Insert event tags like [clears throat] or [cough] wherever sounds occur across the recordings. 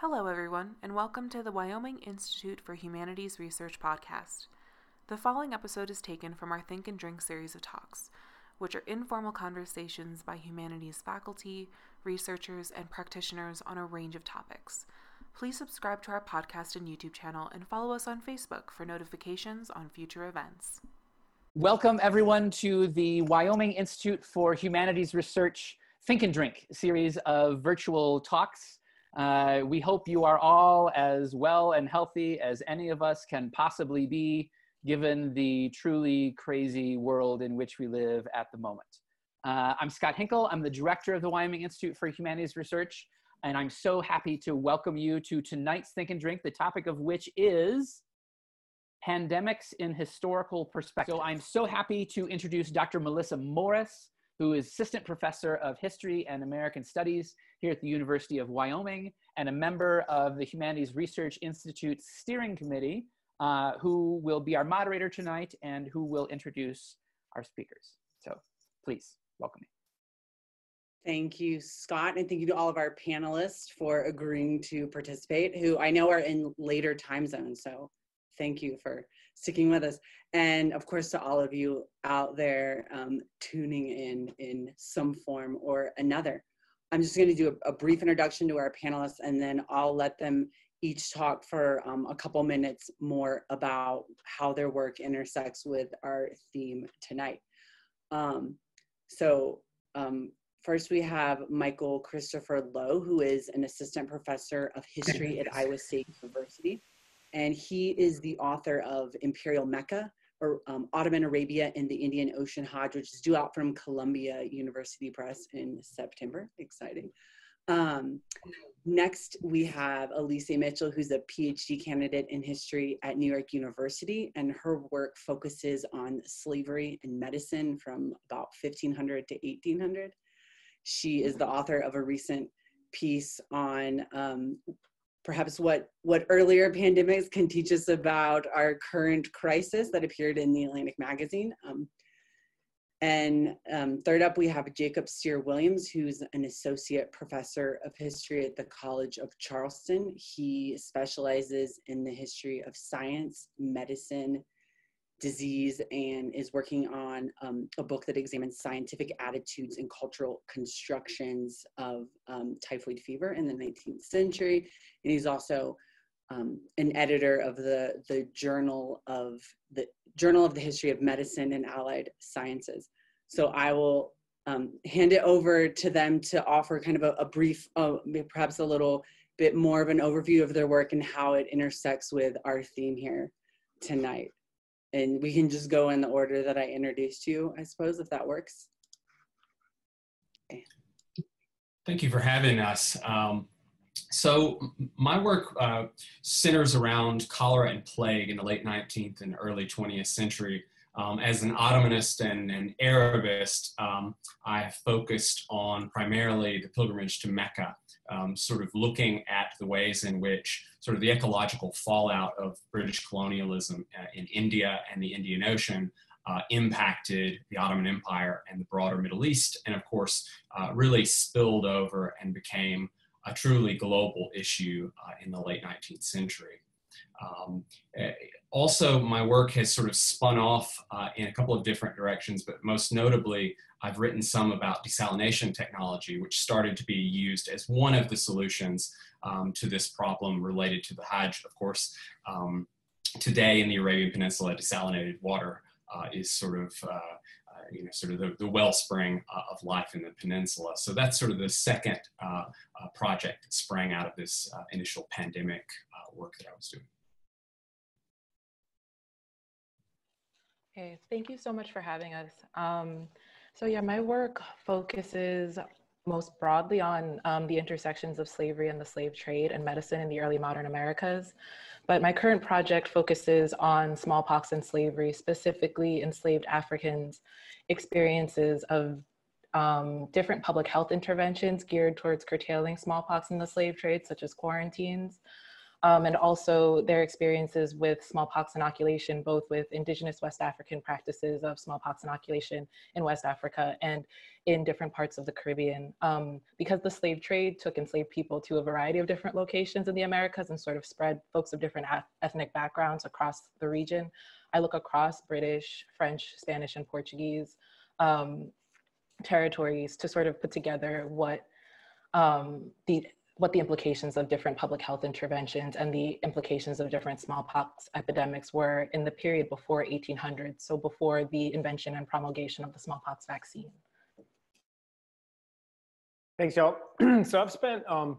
Hello, everyone, and welcome to the Wyoming Institute for Humanities Research podcast. The following episode is taken from our Think and Drink series of talks, which are informal conversations by humanities faculty, researchers, and practitioners on a range of topics. Please subscribe to our podcast and YouTube channel and follow us on Facebook for notifications on future events. Welcome, everyone, to the Wyoming Institute for Humanities Research Think and Drink series of virtual talks uh, we hope you are all as well and healthy as any of us can possibly be, given the truly crazy world in which we live at the moment. Uh, I'm Scott Hinkle. I'm the director of the Wyoming Institute for Humanities Research, and I'm so happy to welcome you to tonight's Think and Drink, the topic of which is pandemics in historical perspective. So I'm so happy to introduce Dr. Melissa Morris who is assistant professor of history and American studies here at the University of Wyoming and a member of the Humanities Research Institute steering committee, uh, who will be our moderator tonight and who will introduce our speakers. So please welcome me. Thank you, Scott, and thank you to all of our panelists for agreeing to participate, who I know are in later time zones. So thank you for sticking with us. And of course, to all of you out there um, tuning in in some form or another. I'm just going to do a, a, brief introduction to our panelists and then I'll let them each talk for um, a couple minutes more about how their work intersects with our theme tonight. Um, so um, first we have Michael Christopher Low, who is an assistant professor of history at [laughs] Iowa State University and he is the author of Imperial Mecca, or um, Ottoman Arabia and the Indian Ocean Hajj, which is due out from Columbia University Press in September. Exciting. Um, next, we have Elise Mitchell, who's a PhD candidate in history at New York University, and her work focuses on slavery and medicine from about 1500 to 1800. She is the author of a recent piece on um, perhaps what what earlier pandemics can teach us about our current crisis that appeared in the Atlantic magazine. Um, and um, third up, we have Jacob Steere-Williams, who's an associate professor of history at the College of Charleston. He specializes in the history of science, medicine, disease and is working on um, a book that examines scientific attitudes and cultural constructions of um, typhoid fever in the 19th century. And he's also um, an editor of the, the Journal of the Journal of the History of Medicine and Allied Sciences. So I will um, hand it over to them to offer kind of a, a brief, uh, perhaps a little bit more of an overview of their work and how it intersects with our theme here tonight and we can just go in the order that I introduced you, I suppose, if that works. Okay. Thank you for having us. Um, so my work uh, centers around cholera and plague in the late 19th and early 20th century. Um, as an Ottomanist and an Arabist, um, I focused on primarily the pilgrimage to Mecca um, sort of looking at the ways in which sort of the ecological fallout of British colonialism uh, in India and the Indian Ocean uh, impacted the Ottoman Empire and the broader Middle East, and of course, uh, really spilled over and became a truly global issue uh, in the late 19th century. Um, eh, also, my work has sort of spun off uh, in a couple of different directions, but most notably, I've written some about desalination technology, which started to be used as one of the solutions um, to this problem related to the Hajj. Of course, um, today in the Arabian Peninsula, desalinated water uh, is sort of uh, uh you know, sort of the, the wellspring uh, of life in the peninsula. So that's sort of the second uh, project that sprang out of this initial pandemic work that I was doing. Okay, thank you so much for having us. Um, so yeah, my work focuses most broadly on um, the intersections of slavery and the slave trade and medicine in the early modern Americas. But my current project focuses on smallpox and slavery, specifically enslaved Africans' experiences of um, different public health interventions geared towards curtailing smallpox in the slave trade, such as quarantines, um, and also their experiences with smallpox inoculation, both with indigenous West African practices of smallpox inoculation in West Africa and in different parts of the Caribbean. Um, because the slave trade took enslaved people to a variety of different locations in the Americas and sort of spread folks of different ethnic backgrounds across the region, I look across British, French, Spanish, and Portuguese um, territories to sort of put together what um, the what the implications of different public health interventions and the implications of different smallpox epidemics were in the period before 1800, so before the invention and promulgation of the smallpox vaccine. Thanks, y'all. [clears throat] so I've spent um,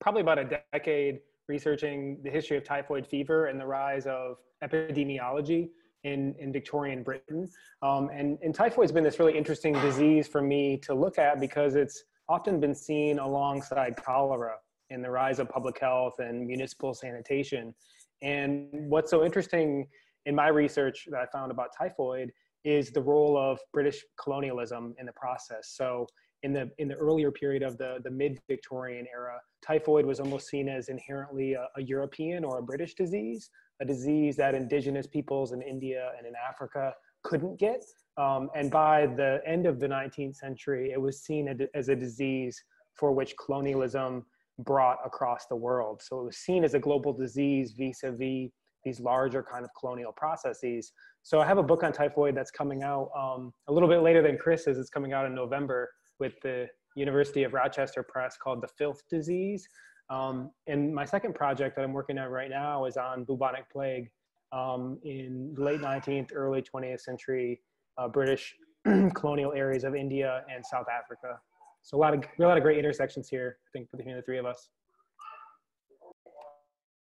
probably about a decade researching the history of typhoid fever and the rise of epidemiology in, in Victorian Britain. Um, and, and typhoid's been this really interesting disease for me to look at because it's often been seen alongside cholera in the rise of public health and municipal sanitation. And what's so interesting in my research that I found about typhoid is the role of British colonialism in the process. So in the in the earlier period of the the mid-Victorian era, typhoid was almost seen as inherently a, a, European or a British disease, a disease that indigenous peoples in India and in Africa couldn't get. Um, and by the end of the 19th century, it was seen as a disease for which colonialism brought across the world. So it was seen as a global disease vis-a-vis these larger kind of colonial processes. So I have a book on typhoid that's coming out um, a little bit later than Chris's. It's coming out in November with the University of Rochester Press called The Filth Disease. Um, and my second project that I'm working on right now is on bubonic plague um, in late 19th, early 20th century uh, British [clears throat] colonial areas of India and South Africa. So a lot of a lot of great intersections here, I think, between the three of us.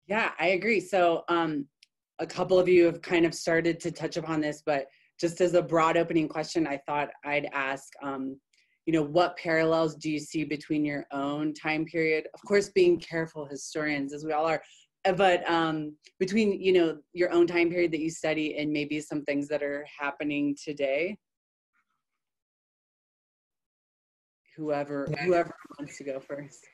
Yeah, I agree. So um, a couple of you have kind of started to touch upon this, but just as a broad opening question, I thought I'd ask, um, you know, what parallels do you see between your own time period? Of course, being careful historians, as we all are, but um, between you know your own time period that you study and maybe some things that are happening today. Whoever whoever wants to go first.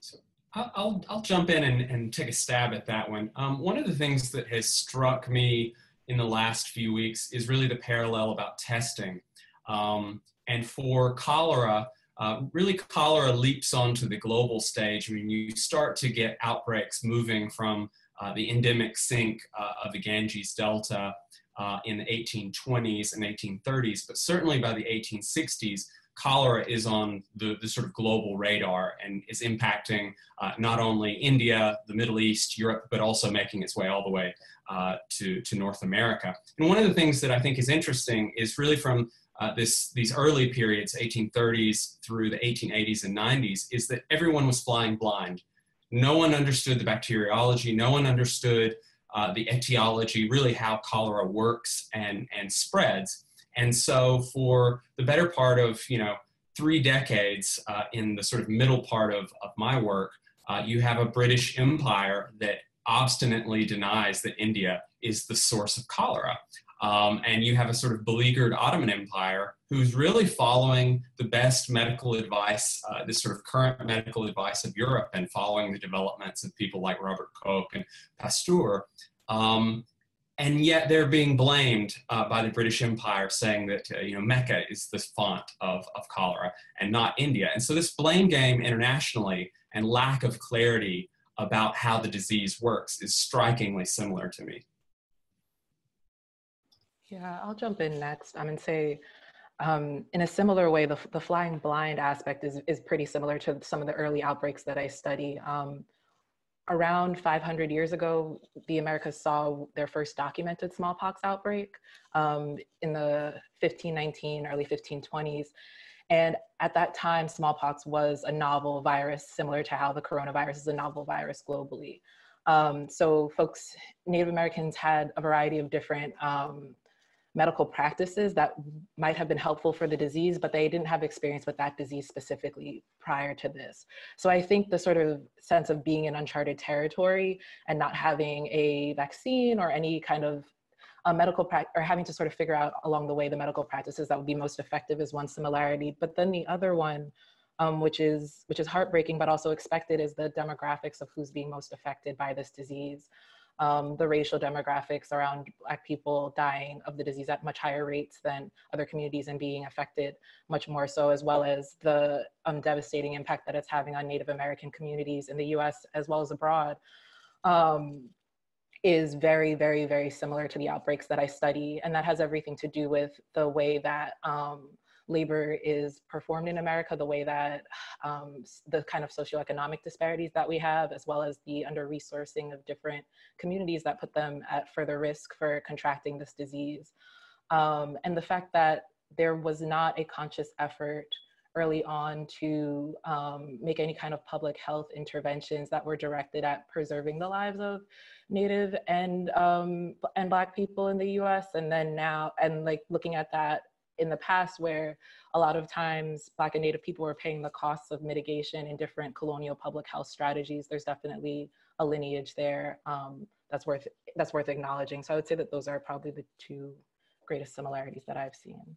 So i'll i'll jump in and, and take a stab at that one. Um, one of the things that has struck me in the last few weeks is really the parallel about testing. Um, and for cholera uh, really cholera leaps onto the global stage when I mean, you start to get outbreaks moving from uh, the endemic sink uh, of the Ganges Delta uh, in the 1820s and 1830s, but certainly by the 1860s, cholera is on the, the sort of global radar and is impacting uh, not only India, the Middle East, Europe, but also making its way all the way uh, to, to North America. And one of the things that I think is interesting is really from uh, this, these early periods, 1830s through the 1880s and 90s, is that everyone was flying blind. No one understood the bacteriology, no one understood uh, the etiology, really how cholera works and, and spreads. And so for the better part of, you know, three decades uh, in the sort of middle part of, of my work, uh, you have a British empire that obstinately denies that India is the source of cholera. Um, and you have a sort of beleaguered Ottoman Empire who's really following the best medical advice, uh, this sort of current medical advice of Europe and following the developments of people like Robert Koch and Pasteur. Um, and yet they're being blamed uh, by the British Empire, saying that uh, you know Mecca is the font of, of cholera and not India. And so this blame game internationally and lack of clarity about how the disease works is strikingly similar to me. Yeah, I'll jump in next um, and say, um, in a similar way, the, the flying blind aspect is, is pretty similar to some of the early outbreaks that I study. Um, around 500 years ago, the Americas saw their first documented smallpox outbreak um, in the 1519, early 1520s. And at that time, smallpox was a novel virus, similar to how the coronavirus is a novel virus globally. Um, so folks, Native Americans had a variety of different um, medical practices that might have been helpful for the disease, but they didn't have experience with that disease specifically prior to this. So I think the sort of sense of being in uncharted territory and not having a vaccine or any kind of a medical practice or having to sort of figure out along the way the medical practices that would be most effective is one similarity. But then the other one um, which is which is heartbreaking, but also expected is the demographics of who's being most affected by this disease. Um, the racial demographics around Black people dying of the disease at much higher rates than other communities and being affected much more so, as well as the um, devastating impact that it's having on Native American communities in the US as well as abroad. Um, is very, very, very similar to the outbreaks that I study. And that has everything to do with the way that um, labor is performed in America, the way that um, the kind of socioeconomic disparities that we have, as well as the under-resourcing of different communities that put them at further risk for contracting this disease. Um, and the fact that there was not a conscious effort early on to um, make any kind of public health interventions that were directed at preserving the lives of Native and um, and Black people in the U.S. And then now, and like looking at that in the past, where a lot of times Black and Native people were paying the costs of mitigation in different colonial public health strategies. There's definitely a lineage there um, that's worth that's worth acknowledging. So I would say that those are probably the two greatest similarities that I've seen.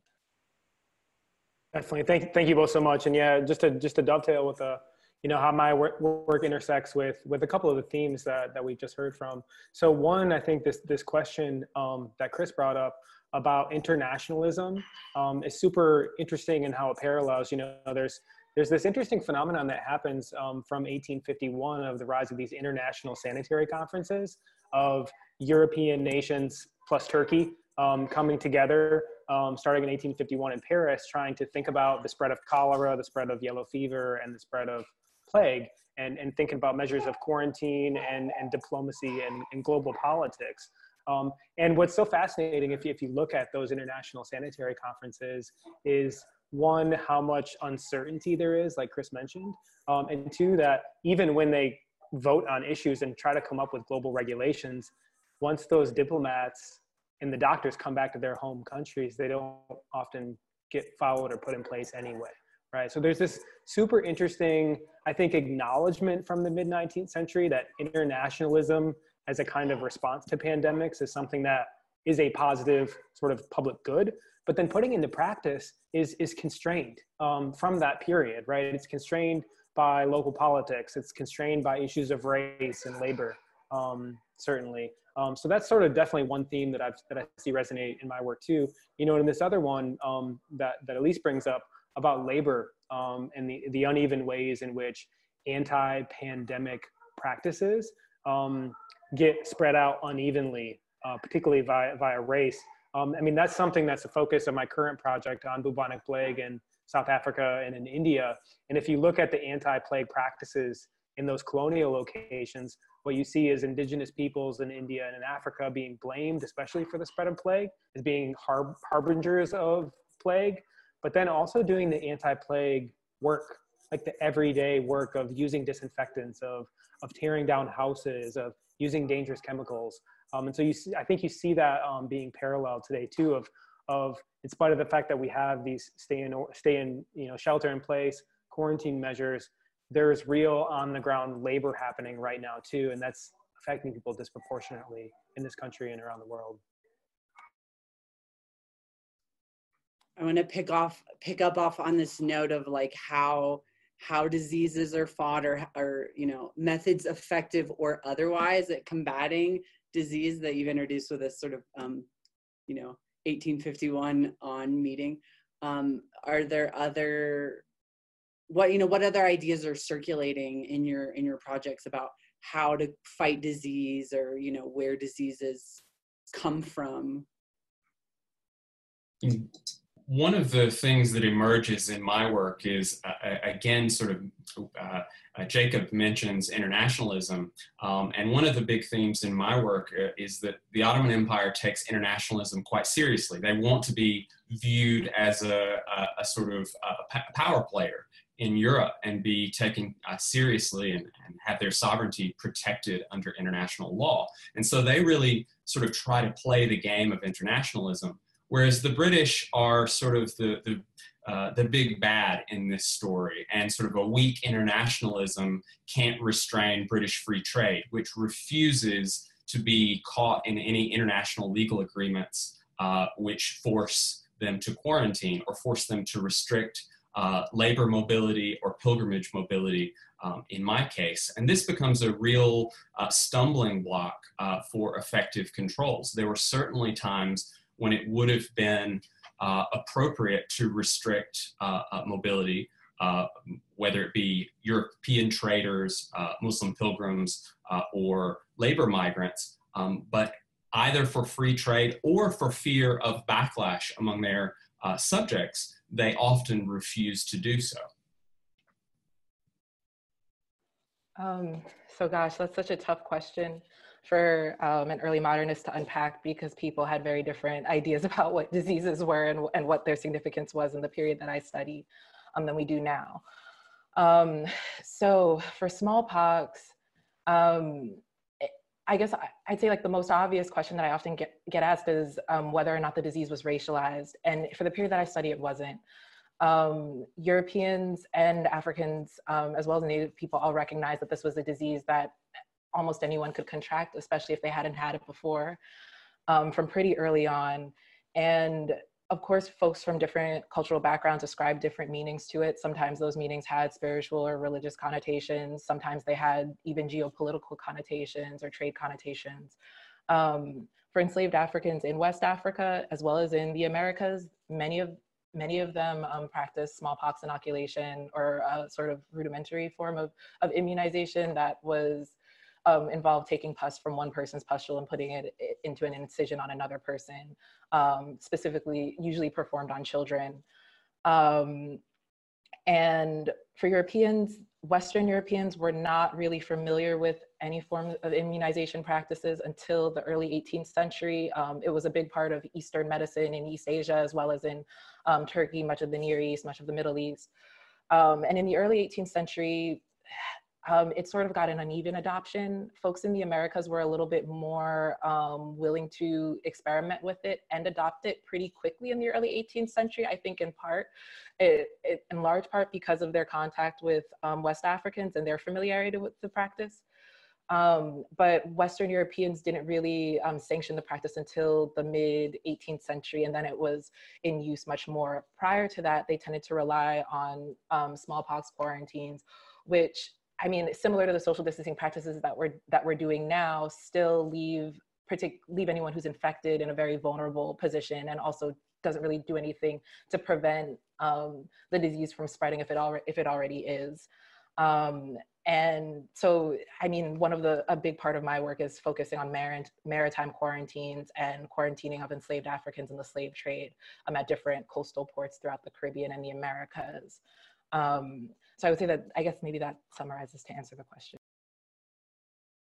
Definitely. Thank, thank you both so much. And yeah, just to just to dovetail with uh, you know how my work, work intersects with with a couple of the themes that that we've just heard from. So one, I think this this question um, that Chris brought up about internationalism um, is super interesting in how it parallels. You know, there's there's this interesting phenomenon that happens um, from 1851 of the rise of these international sanitary conferences of European nations plus Turkey um, coming together um, starting in 1851 in Paris, trying to think about the spread of cholera, the spread of yellow fever, and the spread of plague, and, and thinking about measures of quarantine and, and diplomacy and, and global politics. Um, and what's so fascinating, if you, if you look at those international sanitary conferences, is one, how much uncertainty there is, like Chris mentioned, um, and two, that even when they vote on issues and try to come up with global regulations, once those diplomats and the doctors come back to their home countries, they don't often get followed or put in place anyway, right? So there's this super interesting, I think, acknowledgement from the mid 19th century that internationalism as a kind of response to pandemics is something that is a positive sort of public good. But then putting into practice is is constrained um, from that period right? It's constrained by local politics. It's constrained by issues of race and labor um, certainly. Um, so that's sort of definitely one theme that I've that I see resonate in my work too. You know, and this other one um, that that Elise brings up about labor um, and the the uneven ways in which anti-pandemic practices um, get spread out unevenly, uh, particularly via via race. Um, I mean, that's something that's the focus of my current project on bubonic plague in South Africa and in India. And if you look at the anti-plague practices in those colonial locations, what you see is indigenous peoples in India and in Africa being blamed, especially for the spread of plague, as being har- harbingers of plague, but then also doing the anti-plague work, like the everyday work of using disinfectants, of of tearing down houses, of using dangerous chemicals. Um, and so you see, I think you see that um, being parallel today too, of of in spite of the fact that we have these stay in stay in you know shelter in place quarantine measures there's real on the ground labor happening right now too and that's affecting people disproportionately in this country and around the world i want to pick off pick up off on this note of like how how diseases are fought or or you know methods effective or otherwise at combating disease that you've introduced with this sort of um, you know 1851 on meeting. Um, are there other what you know what other ideas are circulating in your in your projects about how to fight disease or you know where diseases come from one of the things that emerges in my work is uh, again sort of uh, uh, jacob mentions internationalism um, and one of the big themes in my work uh, is that the ottoman empire takes internationalism quite seriously they want to be viewed as a, a, a sort of a power player in Europe and be taken uh, seriously and, and, have their sovereignty protected under international law. And so they really sort of try to play the game of internationalism, whereas the British are sort of the, the uh, the big bad in this story, and sort of a weak internationalism can't restrain British free trade, which refuses to be caught in any international legal agreements uh, which force them to quarantine or force them to restrict uh, labor mobility or pilgrimage mobility um, in my case. And this becomes a real uh, stumbling block uh, for effective controls. There were certainly times when it would have been uh, appropriate to restrict uh, uh, mobility, whether it be European traders, Muslim pilgrims, or labor migrants. Um, but either for free trade or for fear of backlash among their subjects, they often refuse to do so. Um, so gosh, that's such a tough question for um, an early modernist to unpack because people had very different ideas [laughs] about what diseases were and, and what their significance was in the period that I studied um, than we do now. Um, so for smallpox, um, I guess I'd say like the most obvious question that I often get, get asked is um, whether or not the disease was racialized. And for the period that I study, it wasn't. Um, Europeans and Africans, um, as well as Native people, all recognize that this was a disease that almost anyone could contract, especially if they hadn't had it before, um, from pretty early on. And of course, folks from different cultural backgrounds ascribe different meanings to it. Sometimes those meanings had spiritual or religious connotations. Sometimes they had even geopolitical connotations or trade connotations. Um, for enslaved Africans in West Africa, as well as in the Americas, many of many of them um, practice smallpox inoculation or a sort of rudimentary form of, of immunization that was um, involved taking pus from one person's pustule and putting it into an incision on another person, um, specifically usually performed on children. Um, and for Europeans, Western Europeans were not really familiar with any form of immunization practices until the early 18th century. Um, it was a big part of Eastern medicine in East Asia, as well as in um, Turkey, much of the Near East, much of the Middle East. Um, and in the early 18th century, um, it sort of got an uneven adoption. Folks in the Americas were a little bit more um, willing to experiment with it and adopt it pretty quickly in the early 18th century. I think in part, it, it, in large part because of their contact with um, West Africans and their familiarity with the practice. Um, but Western Europeans didn't really um, sanction the practice until the mid 18th century, and then it was in use much more. Prior to that, they tended to rely on um, smallpox quarantines, which I mean, similar to the social distancing practices that we're that we're doing now, still leave partic- leave anyone who's infected in a very vulnerable position, and also doesn't really do anything to prevent um, the disease from spreading if it already if it already is. Um, and so, I mean, one of the a big part of my work is focusing on maritime quarantines and quarantining of enslaved Africans in the slave trade um, at different coastal ports throughout the Caribbean and the Americas. Um, so I would say that I guess maybe that summarizes to answer the question.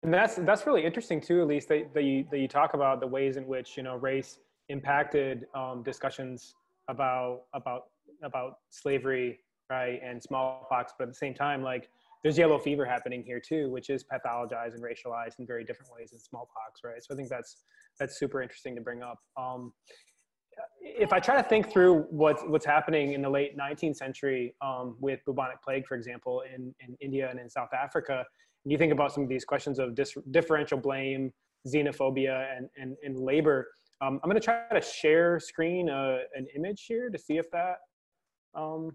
And that's that's really interesting too, Elise that, that you that you talk about the ways in which you know race impacted um, discussions about about about slavery, right, and smallpox. But at the same time, like there's yellow fever happening here too, which is pathologized and racialized in very different ways than smallpox, right? So I think that's that's super interesting to bring up. Um, if I try to think through what's what's happening in the late 19th century um, with bubonic plague, for example, in, in India and in South Africa, and you think about some of these questions of dis- differential blame, xenophobia, and and, and labor. Um, I'm going to try to share screen uh, an image here to see if that um,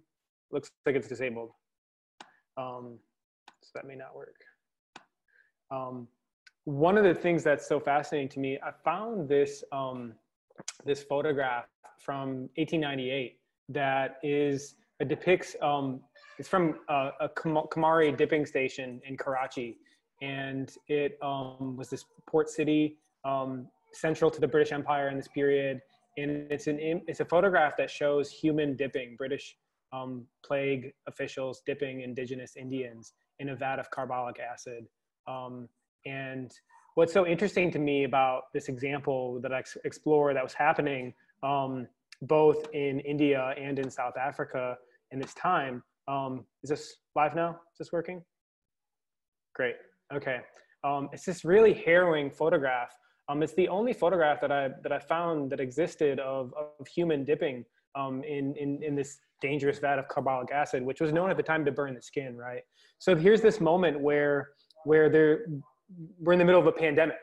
looks like it's disabled. Um, so that may not work. Um, one of the things that's so fascinating to me, I found this um, this photograph from 1898 that is it depicts um, it's from a, a Kamari dipping station in Karachi, and it um, was this port city um, central to the British Empire in this period. And it's an it's a photograph that shows human dipping, British um, plague officials dipping indigenous Indians in a vat of carbolic acid. Um, and what's so interesting to me about this example that I ex- explore that was happening um, both in India and in South Africa in this time. Um, is this live now? Is this working? Great. Okay. Um, it's this really harrowing photograph. Um, it's the only photograph that I that I found that existed of, of human dipping um, in, in in this dangerous vat of carbolic acid, which was known at the time to burn the skin. Right. So here's this moment where where there we're in the middle of a pandemic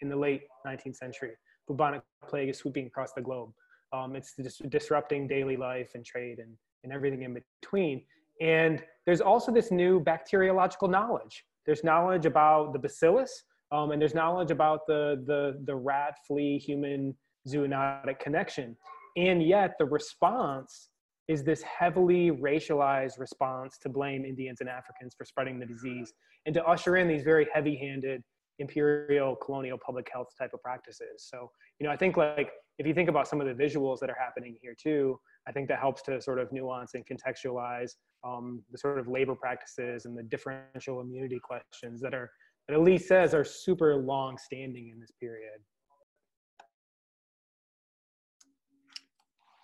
in the late 19th century. Bubonic plague is sweeping across the globe. Um, it's dis- disrupting daily life and trade and, and everything in between. And there's also this new bacteriological knowledge. There's knowledge about the bacillus, um, and there's knowledge about the, the, the rat, flea, human zoonotic connection. And yet the response is this heavily racialized response to blame Indians and Africans for spreading the disease and to usher in these very heavy handed imperial colonial public health type of practices. So, you know, I think like if you think about some of the visuals that are happening here too, I think that helps to sort of nuance and contextualize um, the sort of labor practices and the differential immunity questions that are that Elise says are super long standing in this period.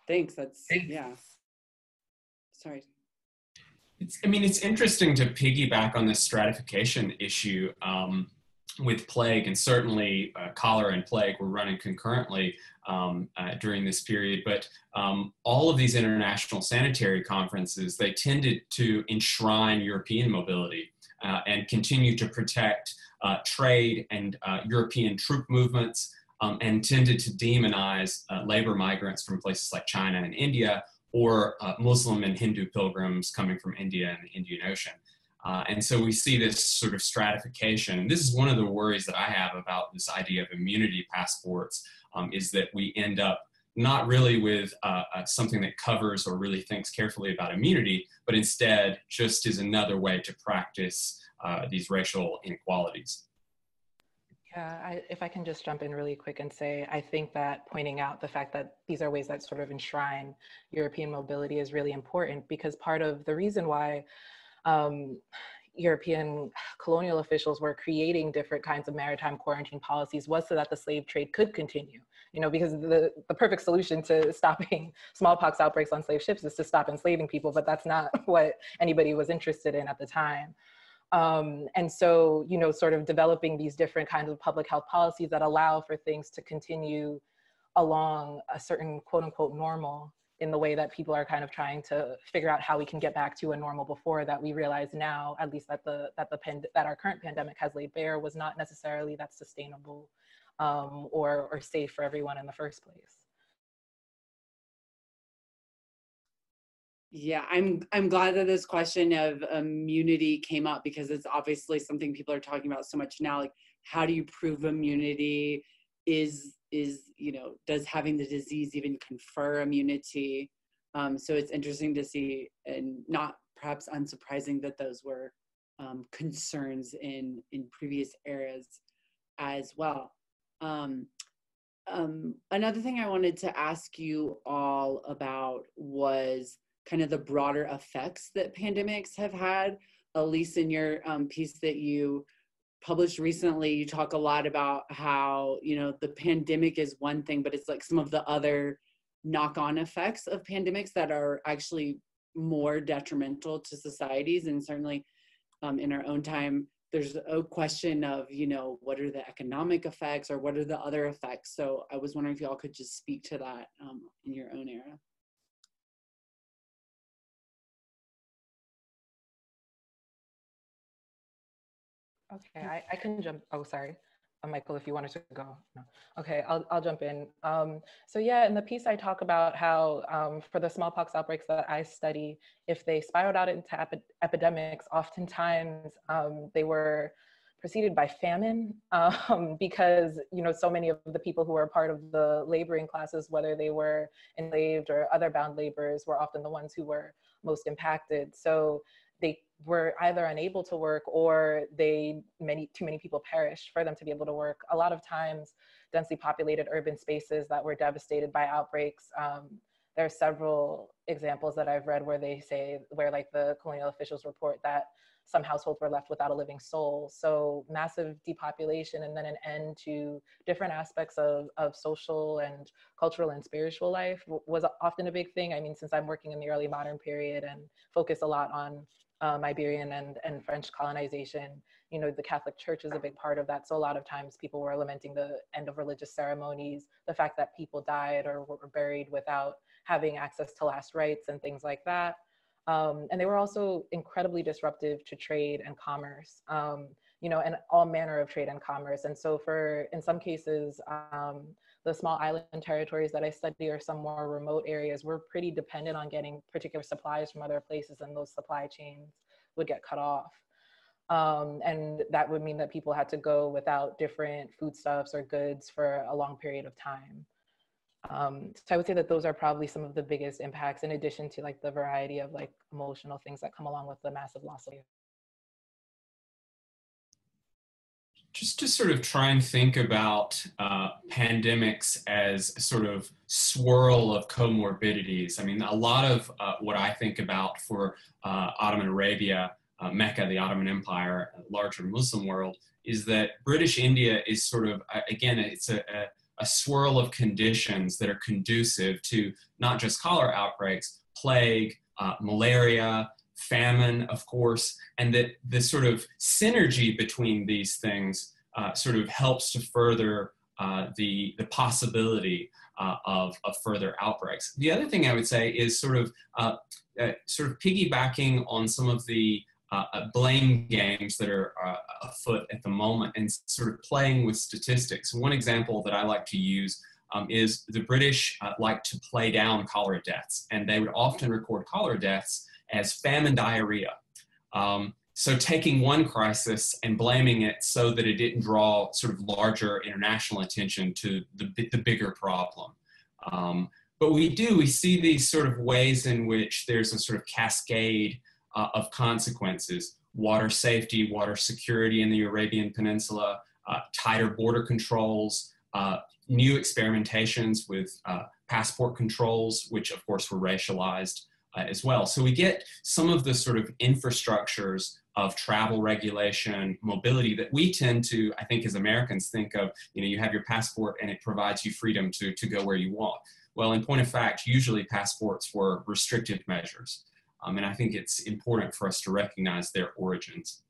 Thanks. That's yeah. Sorry. It's, I mean, it's interesting to piggyback on this stratification issue. Um, with plague, and certainly uh, cholera and plague were running concurrently um, uh, during this period. But um, all of these international sanitary conferences, they tended to enshrine European mobility uh, and continue to protect uh, trade and uh, European troop movements, um, and tended to demonize uh, labor migrants from places like China and India, or Muslim and Hindu pilgrims coming from India and the Indian Ocean. Uh, and so we see this sort of stratification. And this is one of the worries that I have about this idea of immunity passports um, is that we end up not really with uh, uh, something that covers or really thinks carefully about immunity, but instead just is another way to practice uh, these racial inequalities. Yeah, I, if I can just jump in really quick and say, I think that pointing out the fact that these are ways that sort of enshrine European mobility is really important because part of the reason why um, European colonial officials were creating different kinds of maritime quarantine policies was so that the slave trade could continue. You know, because the, the perfect solution to [laughs] stopping smallpox outbreaks on slave ships is to stop enslaving people, but that's not [laughs] what anybody was interested in at the time. Um, and so, you know, sort of developing these different kinds of public health policies that allow for things to continue along a certain quote unquote normal in the way that people are kind of trying to figure out how we can get back to a normal before that we realize now at least that the that the pand- that our current pandemic has laid bare was not necessarily that sustainable um, or or safe for everyone in the first place yeah i'm i'm glad that this question of immunity came up because it's obviously something people are talking about so much now like how do you prove immunity? Is is you know does having the disease even confer immunity? Um, so it's interesting to see and not perhaps unsurprising that those were um, concerns in in previous eras as well. Um, um, another thing i wanted to ask you all about was kind of the broader effects that pandemics have had elise in your um, piece that you published recently. You talk a lot about how you know the pandemic is one thing but it's like some of the other knock-on effects of pandemics that are actually more detrimental to societies and certainly um, in our own time there's a question of you know what are the economic effects or what are the other effects? So i was wondering if y'all could just speak to that um, in your own era Okay, I, I can jump. Oh, sorry. Uh, Michael, if you wanted to go. No. Okay, I'll, I'll jump in. Um, so yeah, in the piece I talk about how um, for the smallpox outbreaks that I study, if they spiraled out into epi epidemics, oftentimes um, they were preceded by famine [laughs] um, because you know so many of the people who were part of the laboring classes, whether they were enslaved or other bound laborers, were often the ones who were most impacted. So were either unable to work or they many too many people perished for them to be able to work. A lot of times densely populated urban spaces that were devastated by outbreaks um, there are several examples that i've read where they say where like the colonial officials report that some households were left without a living soul. So massive depopulation and then an end to different aspects of, of social and cultural and spiritual life was often a big thing. I mean since i'm working in the early modern period and focus a lot on um, Iberian and, and French colonization, you know, the Catholic Church is a big part of that. So a lot of times people were lamenting the end of religious ceremonies, the fact that people died or were buried without having access to last rites and things like that. Um, and they were also incredibly disruptive to trade and commerce. Um, you know, and all manner of trade and commerce. And so for, in some cases, um, the small island territories that I study or some more remote areas, we're pretty dependent on getting particular supplies from other places and those supply chains would get cut off. Um, and that would mean that people had to go without different foodstuffs or goods for a long period of time. Um, so I would say that those are probably some of the biggest impacts in addition to like the variety of like emotional things that come along with the massive loss of just to sort of try and think about uh, pandemics as a sort of swirl of comorbidities. I mean, a lot of uh, what I think about for uh, Ottoman Arabia, uh, Mecca, the Ottoman Empire, larger Muslim world, is that British India is sort of, uh, again, it's a, a, a swirl of conditions that are conducive to not just cholera outbreaks, plague, uh, malaria, famine, of course, and that the sort of synergy between these things uh, sort of helps to further uh, the, the possibility uh, of, of further outbreaks. The other thing I would say is sort of uh, uh, sort of piggybacking on some of the uh, blame games that are afoot at the moment and sort of playing with statistics. One example that I like to use um, is the British like to play down cholera deaths, and they would often record cholera deaths as famine diarrhea. Um, so taking one crisis and blaming it so that it didn't draw sort of larger international attention to the, the bigger problem. Um, but we do, we see these sort of ways in which there's a sort of cascade uh, of consequences. Water safety, water security in the Arabian Peninsula, uh, tighter border controls, uh, new experimentations with uh, passport controls, which of course were racialized, uh, as well. So we get some of the sort of infrastructures of travel regulation, mobility that we tend to, I think, as Americans, think of. You know, you have your passport and it provides you freedom to to go where you want. Well, in point of fact, usually passports were restrictive measures, um, and I think it's important for us to recognize their origins.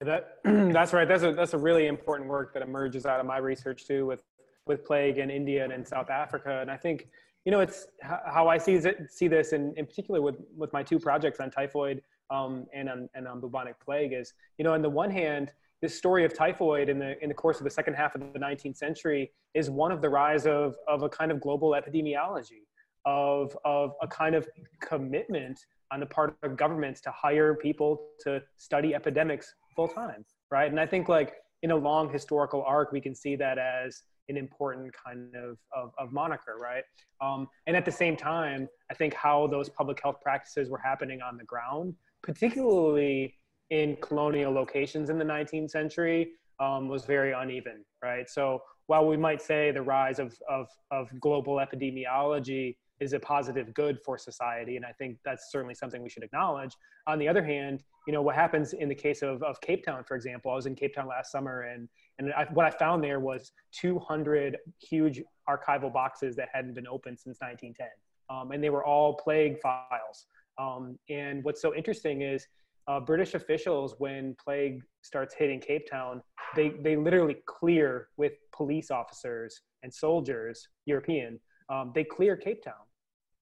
That [clears throat] that's right. That's a that's a really important work that emerges out of my research too, with with plague in India and in South Africa. And I think you know, it's how I see see this, in, in particular with with my two projects on typhoid um, and on and on bubonic plague is, you know, on the one hand, this story of typhoid in the in the course of the second half of the 19th century is one of the rise of of a kind of global epidemiology, of of a kind of commitment on the part of governments to hire people to study epidemics full time, right? And I think like in a long historical arc, we can see that as an important kind of, of, of moniker, right? Um, and at the same time, I think how those public health practices were happening on the ground, particularly in colonial locations in the 19th century, um, was very uneven, right? So while we might say the rise of, of, of global epidemiology is a positive good for society, and I think that's certainly something we should acknowledge. On the other hand, you know what happens in the case of, of Cape Town, for example. I was in Cape Town last summer, and and I, what I found there was 200 huge archival boxes that hadn't been opened since 1910, um, and they were all plague files. Um, and what's so interesting is uh, British officials, when plague starts hitting Cape Town, they they literally clear with police officers and soldiers, European, um, they clear Cape Town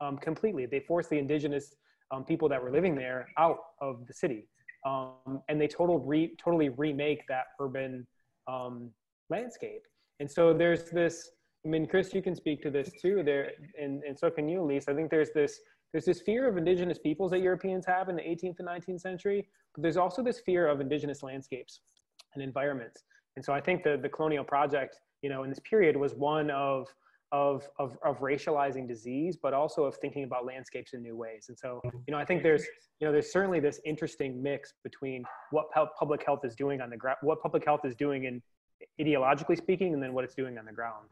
um, completely. They force the indigenous um, people that were living there out of the city. Um, and they total re, totally remake that urban um, landscape. And so there's this, I mean, Chris, you can speak to this too there, and, and so can you, Elise. I think there's this, there's this fear of indigenous peoples that Europeans have in the 18th and 19th century, but there's also this fear of indigenous landscapes and environments. And so I think the, the colonial project, you know, in this period was one of of, of, of racializing disease, but also of thinking about landscapes in new ways. And so, you know, I think there's, you know, there's certainly this interesting mix between what public health is doing on the ground, what public health is doing in ideologically speaking, and then what it's doing on the ground.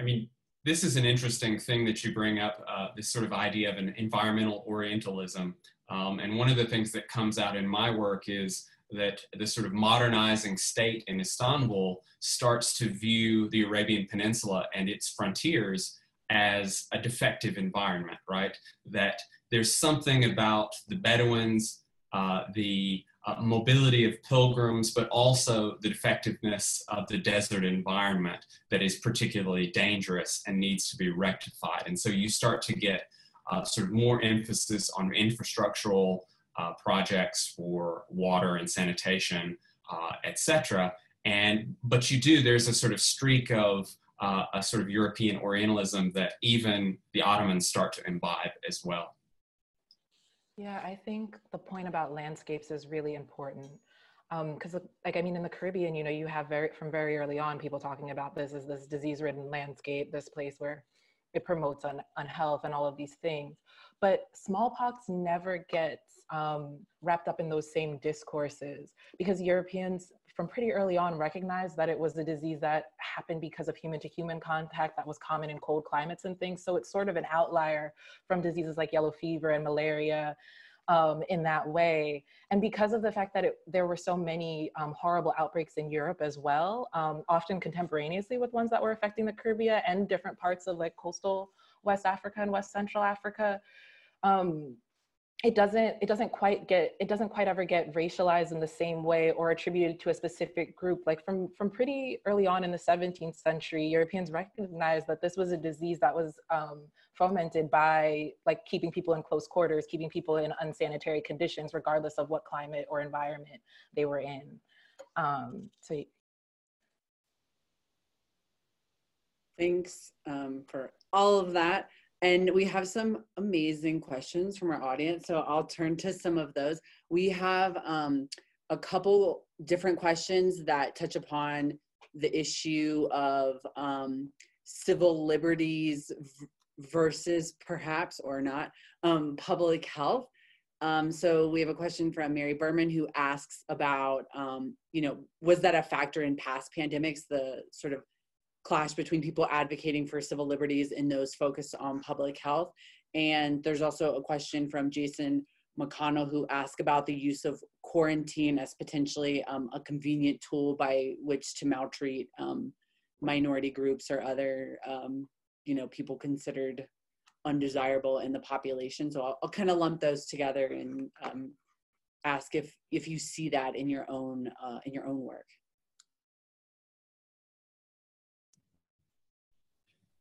I mean, this is an interesting thing that you bring up, uh, this sort of idea of an environmental Orientalism. Um, and one of the things that comes out in my work is that the sort of modernizing state in Istanbul starts to view the Arabian Peninsula and its frontiers as a defective environment, right? That there's something about the Bedouins, uh, the uh, mobility of pilgrims, but also the defectiveness of the desert environment that is particularly dangerous and needs to be rectified. And so you start to get uh, sort of more emphasis on infrastructural uh, projects for water and sanitation, uh, etc. And but you do there's a sort of streak of uh, a sort of European Orientalism that even the Ottomans start to imbibe as well. Yeah, I think the point about landscapes is really important because um, like i mean in the caribbean you know you have very from very early on people talking about this as this disease ridden landscape this place where it promotes un- unhealth and all of these things but smallpox never gets um, wrapped up in those same discourses because europeans from pretty early on recognized that it was a disease that happened because of human to human contact that was common in cold climates and things so it's sort of an outlier from diseases like yellow fever and malaria um, in that way. And because of the fact that it, there were so many um, horrible outbreaks in Europe as well, um, often contemporaneously with ones that were affecting the Caribbean and different parts of like coastal West Africa and West Central Africa, um, it doesn't it doesn't quite get it doesn't quite ever get racialized in the same way or attributed to a specific group. Like from from pretty early on in the 17th century europeans recognized that this was a disease that was um, fomented by like keeping people in close quarters keeping people in unsanitary conditions regardless of what climate or environment they were in. Um, so thanks um, for all of that and we have some amazing questions from our audience. So I'll turn to some of those. We have um, a couple different questions that touch upon the issue of um, civil liberties versus perhaps or not um, public health. Um, so we have a question from Mary Berman who asks about, um, you know, was that a factor in past pandemics, the sort of clash between people advocating for civil liberties and those focused on public health. And there's also a question from Jason McConnell who asked about the use of quarantine as potentially um, a convenient tool by which to maltreat um, minority groups or other, um, you know, people considered undesirable in the population. So I'll, I'll kind of lump those together and um, ask if if you see that in your own uh, in your own work.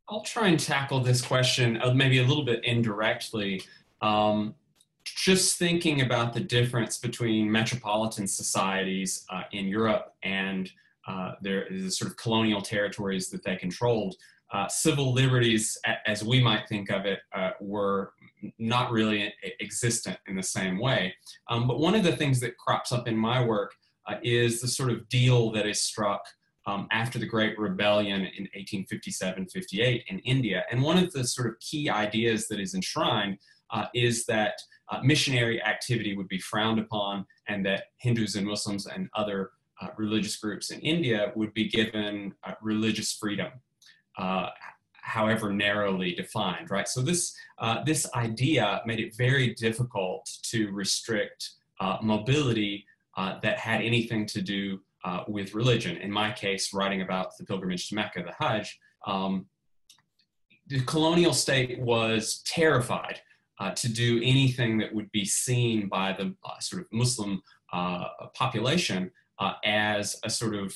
I'll try and tackle this question uh, maybe a little bit indirectly. Um, just thinking about the difference between metropolitan societies uh, in Europe and uh, their the sort of colonial territories that they controlled, uh, civil liberties, as we might think of it, uh, were not really existent in the same way. Um, but one of the things that crops up in my work uh, is the sort of deal that is struck um, after the Great Rebellion in 1857-58 in India. And one of the sort of key ideas that is enshrined uh, is that uh, missionary activity would be frowned upon and that Hindus and Muslims and other uh, religious groups in India would be given uh, religious freedom, uh, however narrowly defined, right? So this, uh, this idea made it very difficult to restrict mobility that had anything to do uh, with religion. In my case, writing about the pilgrimage to Mecca, the Hajj, um, the colonial state was terrified uh, to do anything that would be seen by the uh, sort of Muslim uh, population uh, as a sort of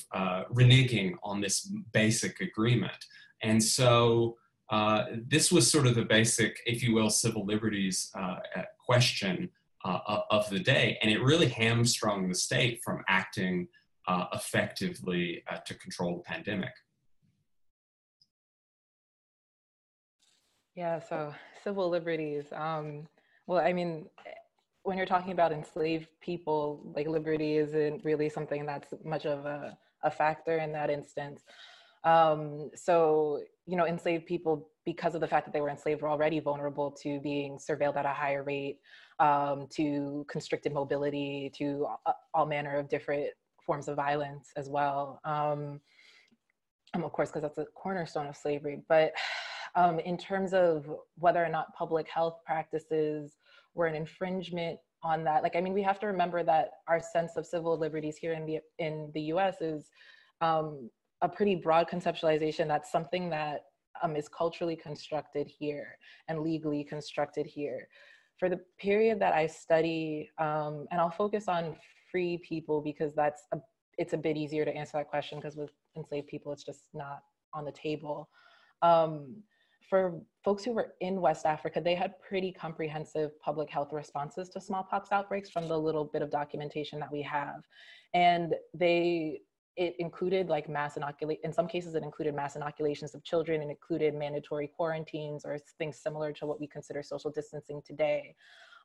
reneging on this basic agreement. And so this was sort of the basic, if you will, civil liberties question of the day. And it really hamstrung the state from acting uh, effectively uh, to control the pandemic. Yeah, so civil liberties. Um, well, I mean, when you're talking about enslaved people, like liberty isn't really something that's much of a, a factor in that instance. Um, so, you know, enslaved people, because of the fact that they were enslaved, were already vulnerable to being surveilled at a higher rate, um, to constricted mobility, to all, all manner of different forms of violence as well. Um, um, of course, because that's a cornerstone of slavery. But um, in terms of whether or not public health practices were an infringement on that, like I mean, we have to remember that our sense of civil liberties here in the in the U.S. is um, a pretty broad conceptualization. That's something that um, is culturally constructed here and legally constructed here. For the period that I study, um, and I'll focus on free people because that's a, it's a bit easier to answer that question because with enslaved people it's just not on the table um, for folks who were in West Africa, they had pretty comprehensive public health responses to smallpox outbreaks from the little bit of documentation that we have. And they it included like mass inoculate in some cases it included mass inoculations of children and included mandatory quarantines or things similar to what we consider social distancing today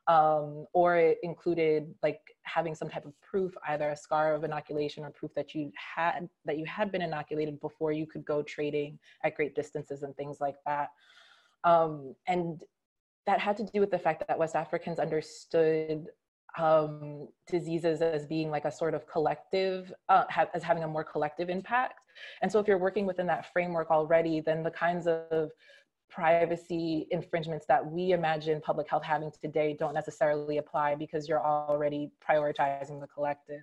um, or it included like having some type of proof either a scar of inoculation or proof that you had that you had been inoculated before you could go trading at great distances and things like that um, and that had to do with the fact that west africans understood um, diseases as being like a sort of collective, uh, ha- as having a more collective impact. And so if you're working within that framework already, then the kinds of privacy infringements that we imagine public health having today don't necessarily apply because you're already prioritizing the collective.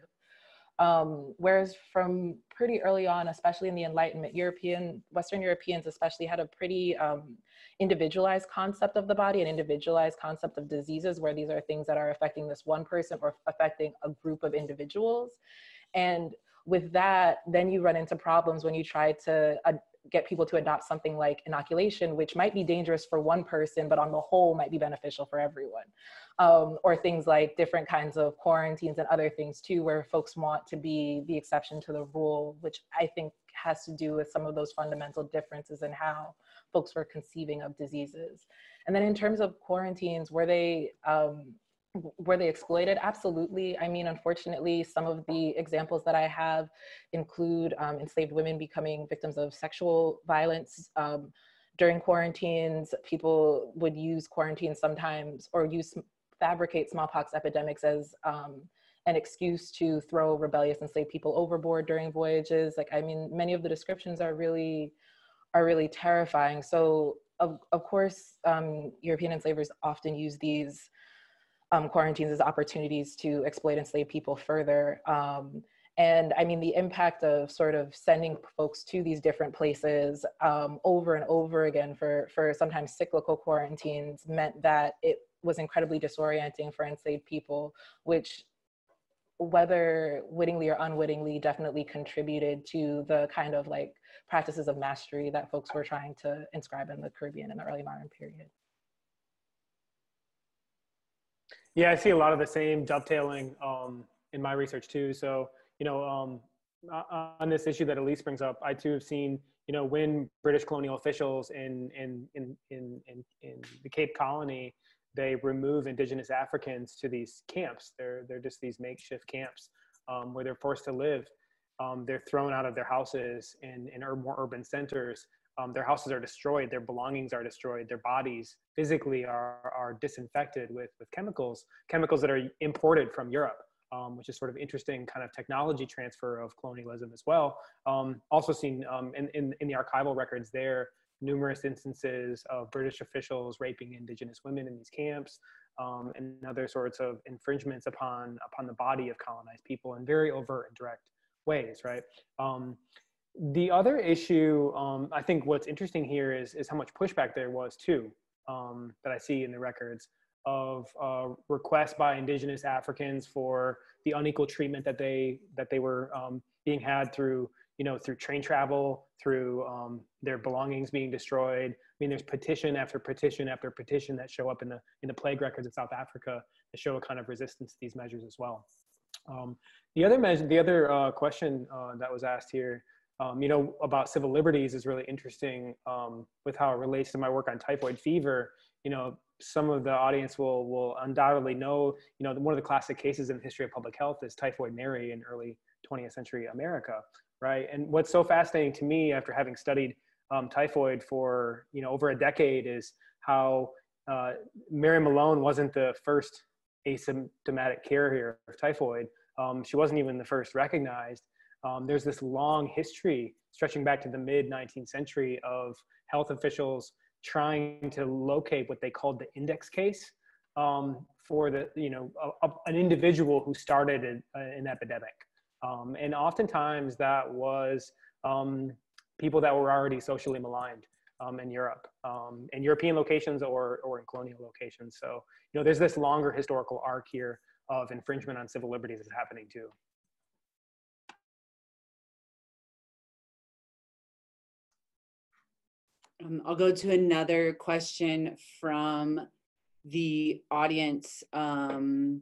Um, whereas from pretty early on, especially in the Enlightenment, European, Western Europeans especially had a pretty um, individualized concept of the body, an individualized concept of diseases, where these are things that are affecting this one person or affecting a group of individuals. And with that, then you run into problems when you try to uh, get people to adopt something like inoculation, which might be dangerous for one person, but on the whole might be beneficial for everyone. Um, or things like different kinds of quarantines and other things too, where folks want to be the exception to the rule, which I think has to do with some of those fundamental differences in how folks were conceiving of diseases. And then in terms of quarantines, were they um, were they exploited? Absolutely. I mean, unfortunately, some of the examples that I have include um, enslaved women becoming victims of sexual violence. Um, during quarantines, people would use quarantines sometimes or use fabricate smallpox epidemics as um, an excuse to throw rebellious enslaved people overboard during voyages. Like, I mean, many of the descriptions are really are really terrifying. So, of, of course, um, European enslavers often use these um, quarantines as opportunities to exploit enslaved people further. Um, and I mean, the impact of sort of sending folks to these different places um, over and over again for, for sometimes cyclical quarantines meant that it was incredibly disorienting for enslaved people, which whether wittingly or unwittingly definitely contributed to the kind of like practices of mastery that folks were trying to inscribe in the Caribbean in the early modern period. Yeah, I see a lot of the same dovetailing um, in my research too. So, you know, um, on this issue that Elise brings up, I too have seen, you know, when British colonial officials in in in in in, in the Cape Colony, they remove indigenous Africans to these camps. They're they're just these makeshift camps um, where they're forced to live. Um, they're thrown out of their houses in in more urban centers um, their houses are destroyed, their belongings are destroyed, their bodies physically are, are disinfected with, with chemicals, chemicals that are imported from Europe, um, which is sort of interesting kind of technology transfer of colonialism as well. Um, also seen um, in, in, in the archival records there, numerous instances of British officials raping indigenous women in these camps, um, and other sorts of infringements upon upon the body of colonized people in very overt and direct ways, right? The other issue, um, I think what's interesting here is, is how much pushback there was too, um, that I see in the records of uh, requests by indigenous Africans for the unequal treatment that they, that they were um, being had through, you know, through train travel, through um, their belongings being destroyed. I mean, there's petition after petition after petition that show up in the, in the plague records of South Africa that show a kind of resistance to these measures as well. Um, the other measure, the other uh, question uh, that was asked here um, you know, about civil liberties is really interesting um, with how it relates to my work on typhoid fever. You know, some of the audience will will undoubtedly know, you know, one of the classic cases in the history of public health is typhoid Mary in early 20th century America, right? And what's so fascinating to me after having studied um, typhoid for you know over a decade is how uh, Mary Mallon wasn't the first asymptomatic carrier of typhoid. Um, she wasn't even the first recognized um, there's this long history stretching back to the mid 19th century of health officials trying to locate what they called the index case um, for the you know a, a, an individual who started an, an epidemic um, and oftentimes that was um, people that were already socially maligned um, in Europe, um, in European locations or, or in colonial locations. So, you know, there's this longer historical arc here of infringement on civil liberties is happening too. Um, I'll go to another question from the audience. Um,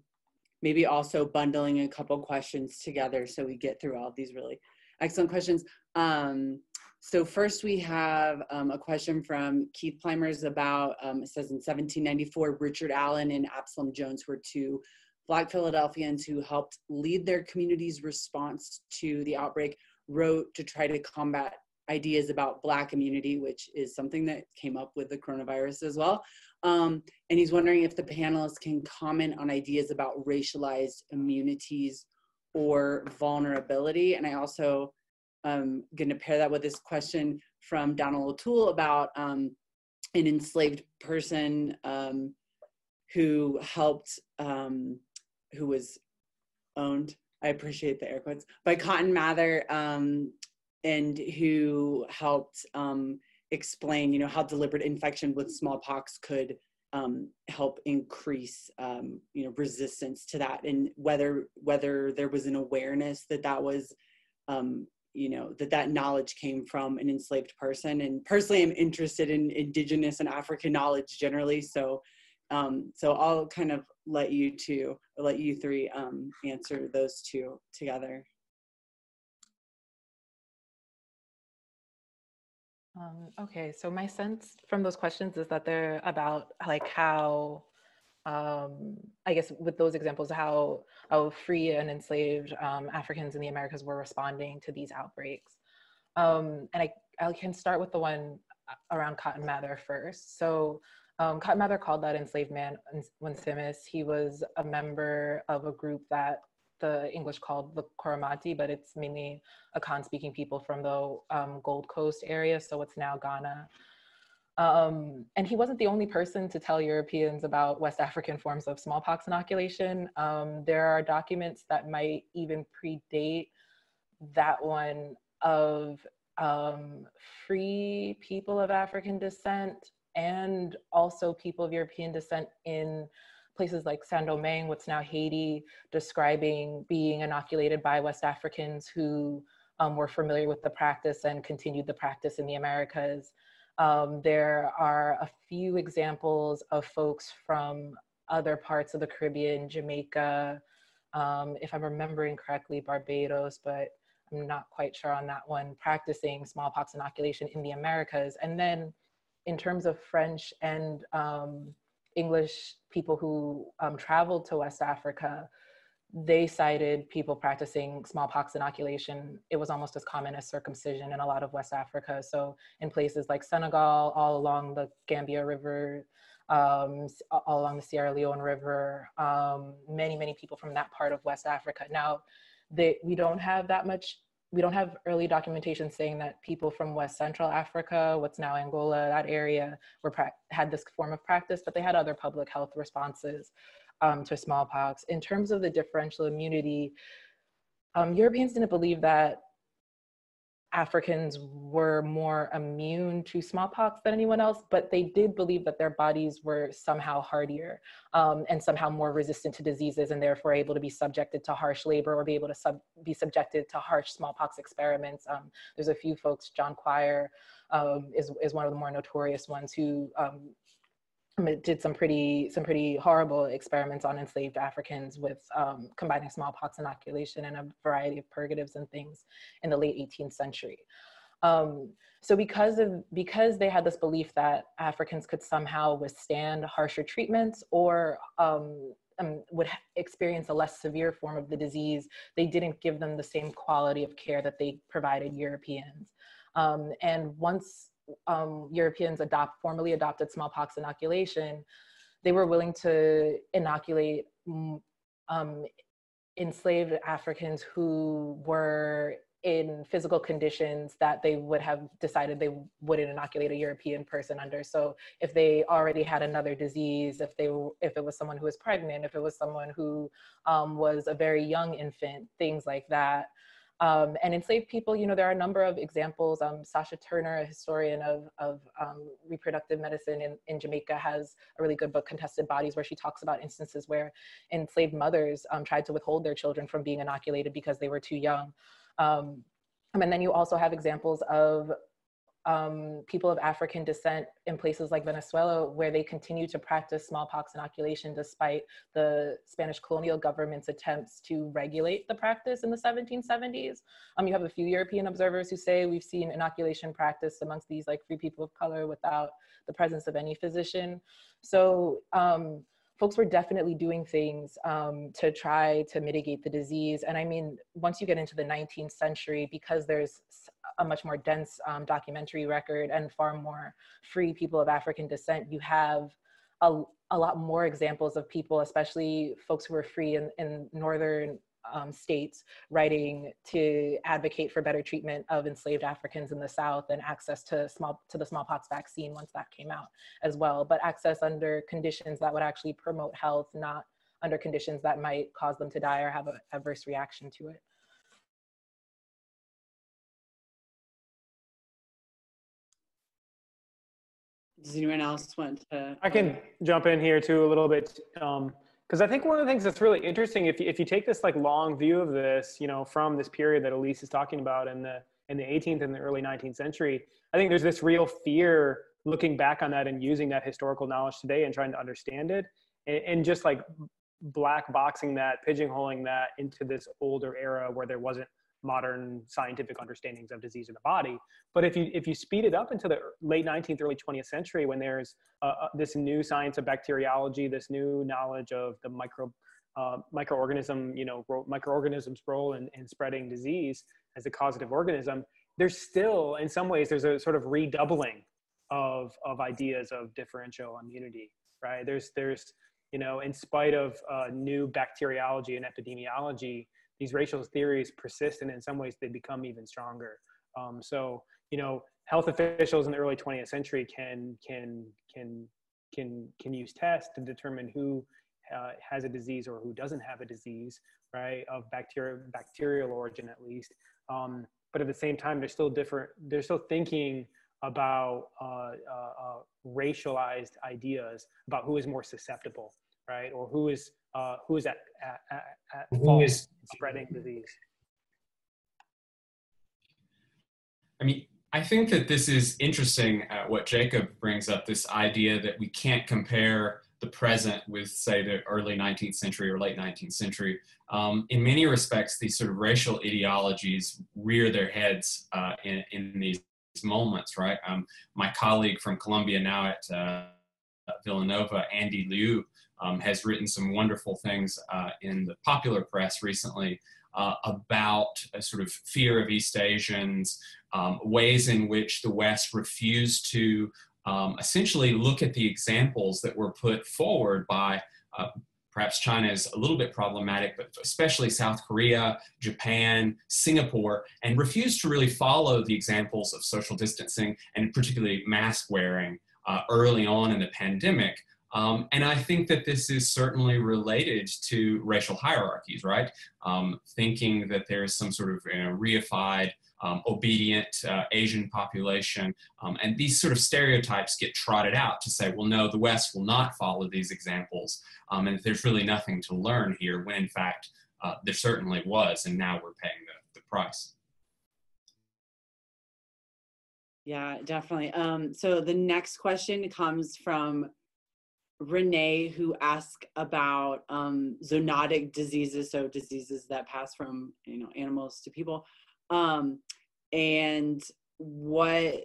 maybe also bundling a couple questions together so we get through all these really excellent questions. Um, so first we have um, a question from Keith Plymers about, um, it says in 1794, Richard Allen and Absalom Jones were two Black Philadelphians who helped lead their community's response to the outbreak, wrote to try to combat ideas about Black immunity, which is something that came up with the coronavirus as well. Um, and he's wondering if the panelists can comment on ideas about racialized immunities or vulnerability. And I also um, going to pair that with this question from Donald O'Toole about um, an enslaved person um, who helped, um, who was owned, I appreciate the air quotes, by Cotton Mather, um, and who helped um, explain, you know, how deliberate infection with smallpox could help increase, you know, resistance to that, and whether whether there was an awareness that that was um, you know that that knowledge came from an enslaved person. And personally i'm interested in indigenous and african knowledge generally. So um, so i'll kind of let you two let you three um, answer those two together um, okay so my sense from those questions is that they're about like how um, I guess with those examples, how, how free and enslaved um, Africans in the Americas were responding to these outbreaks. Um, and I, I can start with the one uh, around Cotton Mather first. So um, Cotton Mather called that enslaved man Onesimus. He was a member of a group that the English called the Coromantee, but it's mainly Akan speaking people from the um, Gold Coast area, so what's now Ghana. Um, and he wasn't the only person to tell Europeans about West African forms of smallpox inoculation. Um, there are documents that might even predate that one of um, free people of African descent and also people of European descent in places like Saint-Domingue, what's now Haiti, describing being inoculated by West Africans who um, were familiar with the practice and continued the practice in the Americas. Um, there are a few examples of folks from other parts of the Caribbean, Jamaica, um, if I'm remembering correctly, Barbados, but I'm not quite sure on that one, practicing smallpox inoculation in the Americas. And then in terms of French and um, English people who um, traveled to West Africa, they cited people practicing smallpox inoculation. It was almost as common as circumcision in a lot of West Africa. So in places like Senegal, all along the Gambia River, um, all along the Sierra Leone River, um, many, many people from that part of West Africa. Now, they, we don't have that much, we don't have early documentation saying that people from West Central Africa, what's now Angola, that area, were had this form of practice, but they had other public health responses um, to smallpox. In terms of the differential immunity, um, Europeans didn't believe that Africans were more immune to smallpox than anyone else, but they did believe that their bodies were somehow hardier um, and somehow more resistant to diseases and therefore able to be subjected to harsh labor or be able to sub be subjected to harsh smallpox experiments. Um, there's a few folks, John Quier um, is, is one of the more notorious ones who um, did some pretty some pretty horrible experiments on enslaved Africans with um, combining smallpox inoculation and a variety of purgatives and things in the late 18th century. Um, so because of because they had this belief that Africans could somehow withstand harsher treatments or um, um, would experience a less severe form of the disease, they didn't give them the same quality of care that they provided Europeans. Um, and once um, Europeans adopt formally adopted smallpox inoculation, they were willing to inoculate mm, um, enslaved Africans who were in physical conditions that they would have decided they wouldn't inoculate a European person under. So if they already had another disease, if they if it was someone who was pregnant, if it was someone who um, was a very young infant, things like that, um, and enslaved people, you know, there are a number of examples. Um, Sasha Turner, a historian of, of um, reproductive medicine in, in Jamaica, has a really good book, Contested Bodies, where she talks about instances where enslaved mothers um, tried to withhold their children from being inoculated because they were too young. Um, and then you also have examples of um, people of African descent in places like Venezuela, where they continue to practice smallpox inoculation despite the Spanish colonial government's attempts to regulate the practice in the 1770s. Um, you have a few European observers who say we've seen inoculation practice amongst these like free people of color without the presence of any physician. So um, folks were definitely doing things um, to try to mitigate the disease. And I mean, once you get into the 19th century, because there's a much more dense um, documentary record and far more free people of African descent, you have a, a lot more examples of people, especially folks who were free in, in northern um, states, writing to advocate for better treatment of enslaved Africans in the South and access to small to the smallpox vaccine once that came out as well. But access under conditions that would actually promote health, not under conditions that might cause them to die or have an adverse reaction to it. Does anyone else want to? I can jump in here too a little bit. Um, because I think one of the things that's really interesting, if you, if you take this like long view of this, you know, from this period that Elise is talking about in the in the 18th and the early 19th century, I think there's this real fear looking back on that and using that historical knowledge today and trying to understand it, and, and just like black boxing that, pigeonholing that into this older era where there wasn't modern scientific understandings of disease in the body. But if you if you speed it up into the late 19th, early 20th century, when there's uh, uh, this new science of bacteriology, this new knowledge of the micro uh, microorganism, you know, ro- microorganisms' role in, in spreading disease as a causative organism, there's still, in some ways, there's a sort of redoubling of of ideas of differential immunity, right? There's there's you know, in spite of uh, new bacteriology and epidemiology, these racial theories persist and in some ways they become even stronger. Um, so, you know, health officials in the early 20th century can, can, can, can, can use tests to determine who uh, has a disease or who doesn't have a disease, right, of bacteria, bacterial origin at least. Um, but at the same time, they're still different, they're still thinking about uh, uh, uh racialized ideas about who is more susceptible, right, or who is uh, who is at, at, at fault is, spreading disease? I mean, I think that this is interesting uh, what Jacob brings up this idea that we can't compare the present with, say, the early 19th century or late 19th century. Um, in many respects, these sort of racial ideologies rear their heads uh, in, in these moments, right? Um, my colleague from Columbia now at uh, Villanova, Andy Liu, um, has written some wonderful things uh, in the popular press recently uh, about a sort of fear of East Asians, um, ways in which the West refused to um, essentially look at the examples that were put forward by uh, perhaps China is a little bit problematic, but especially South Korea, Japan, Singapore, and refused to really follow the examples of social distancing and particularly mask wearing uh, early on in the pandemic. Um, and I think that this is certainly related to racial hierarchies, right? Um, thinking that there's some sort of you know, reified, um, obedient uh, Asian population. Um, and these sort of stereotypes get trotted out to say, well, no, the West will not follow these examples. Um, and there's really nothing to learn here, when in fact, uh, there certainly was. And now we're paying the, the price. Yeah, definitely. Um, so the next question comes from Renee, who asked about um, zoonotic diseases, so diseases that pass from you know animals to people, um, and what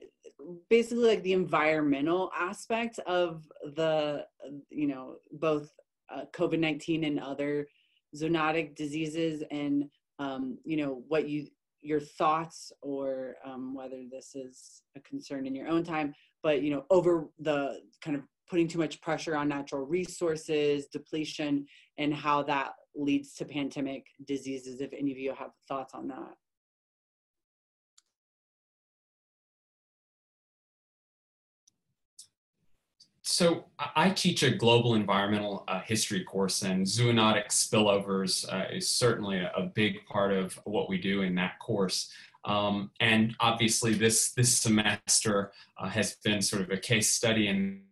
basically like the environmental aspect of the you know both uh, COVID nineteen and other zoonotic diseases, and um, you know what you your thoughts or um, whether this is a concern in your own time but you know over the kind of putting too much pressure on natural resources, depletion, and how that leads to pandemic diseases. If any of you have thoughts on that. So I teach a global environmental uh, history course, and zoonotic spillovers uh, is certainly a, big part of what we do in that course. Um, and obviously, this this semester uh, has been sort of a case study in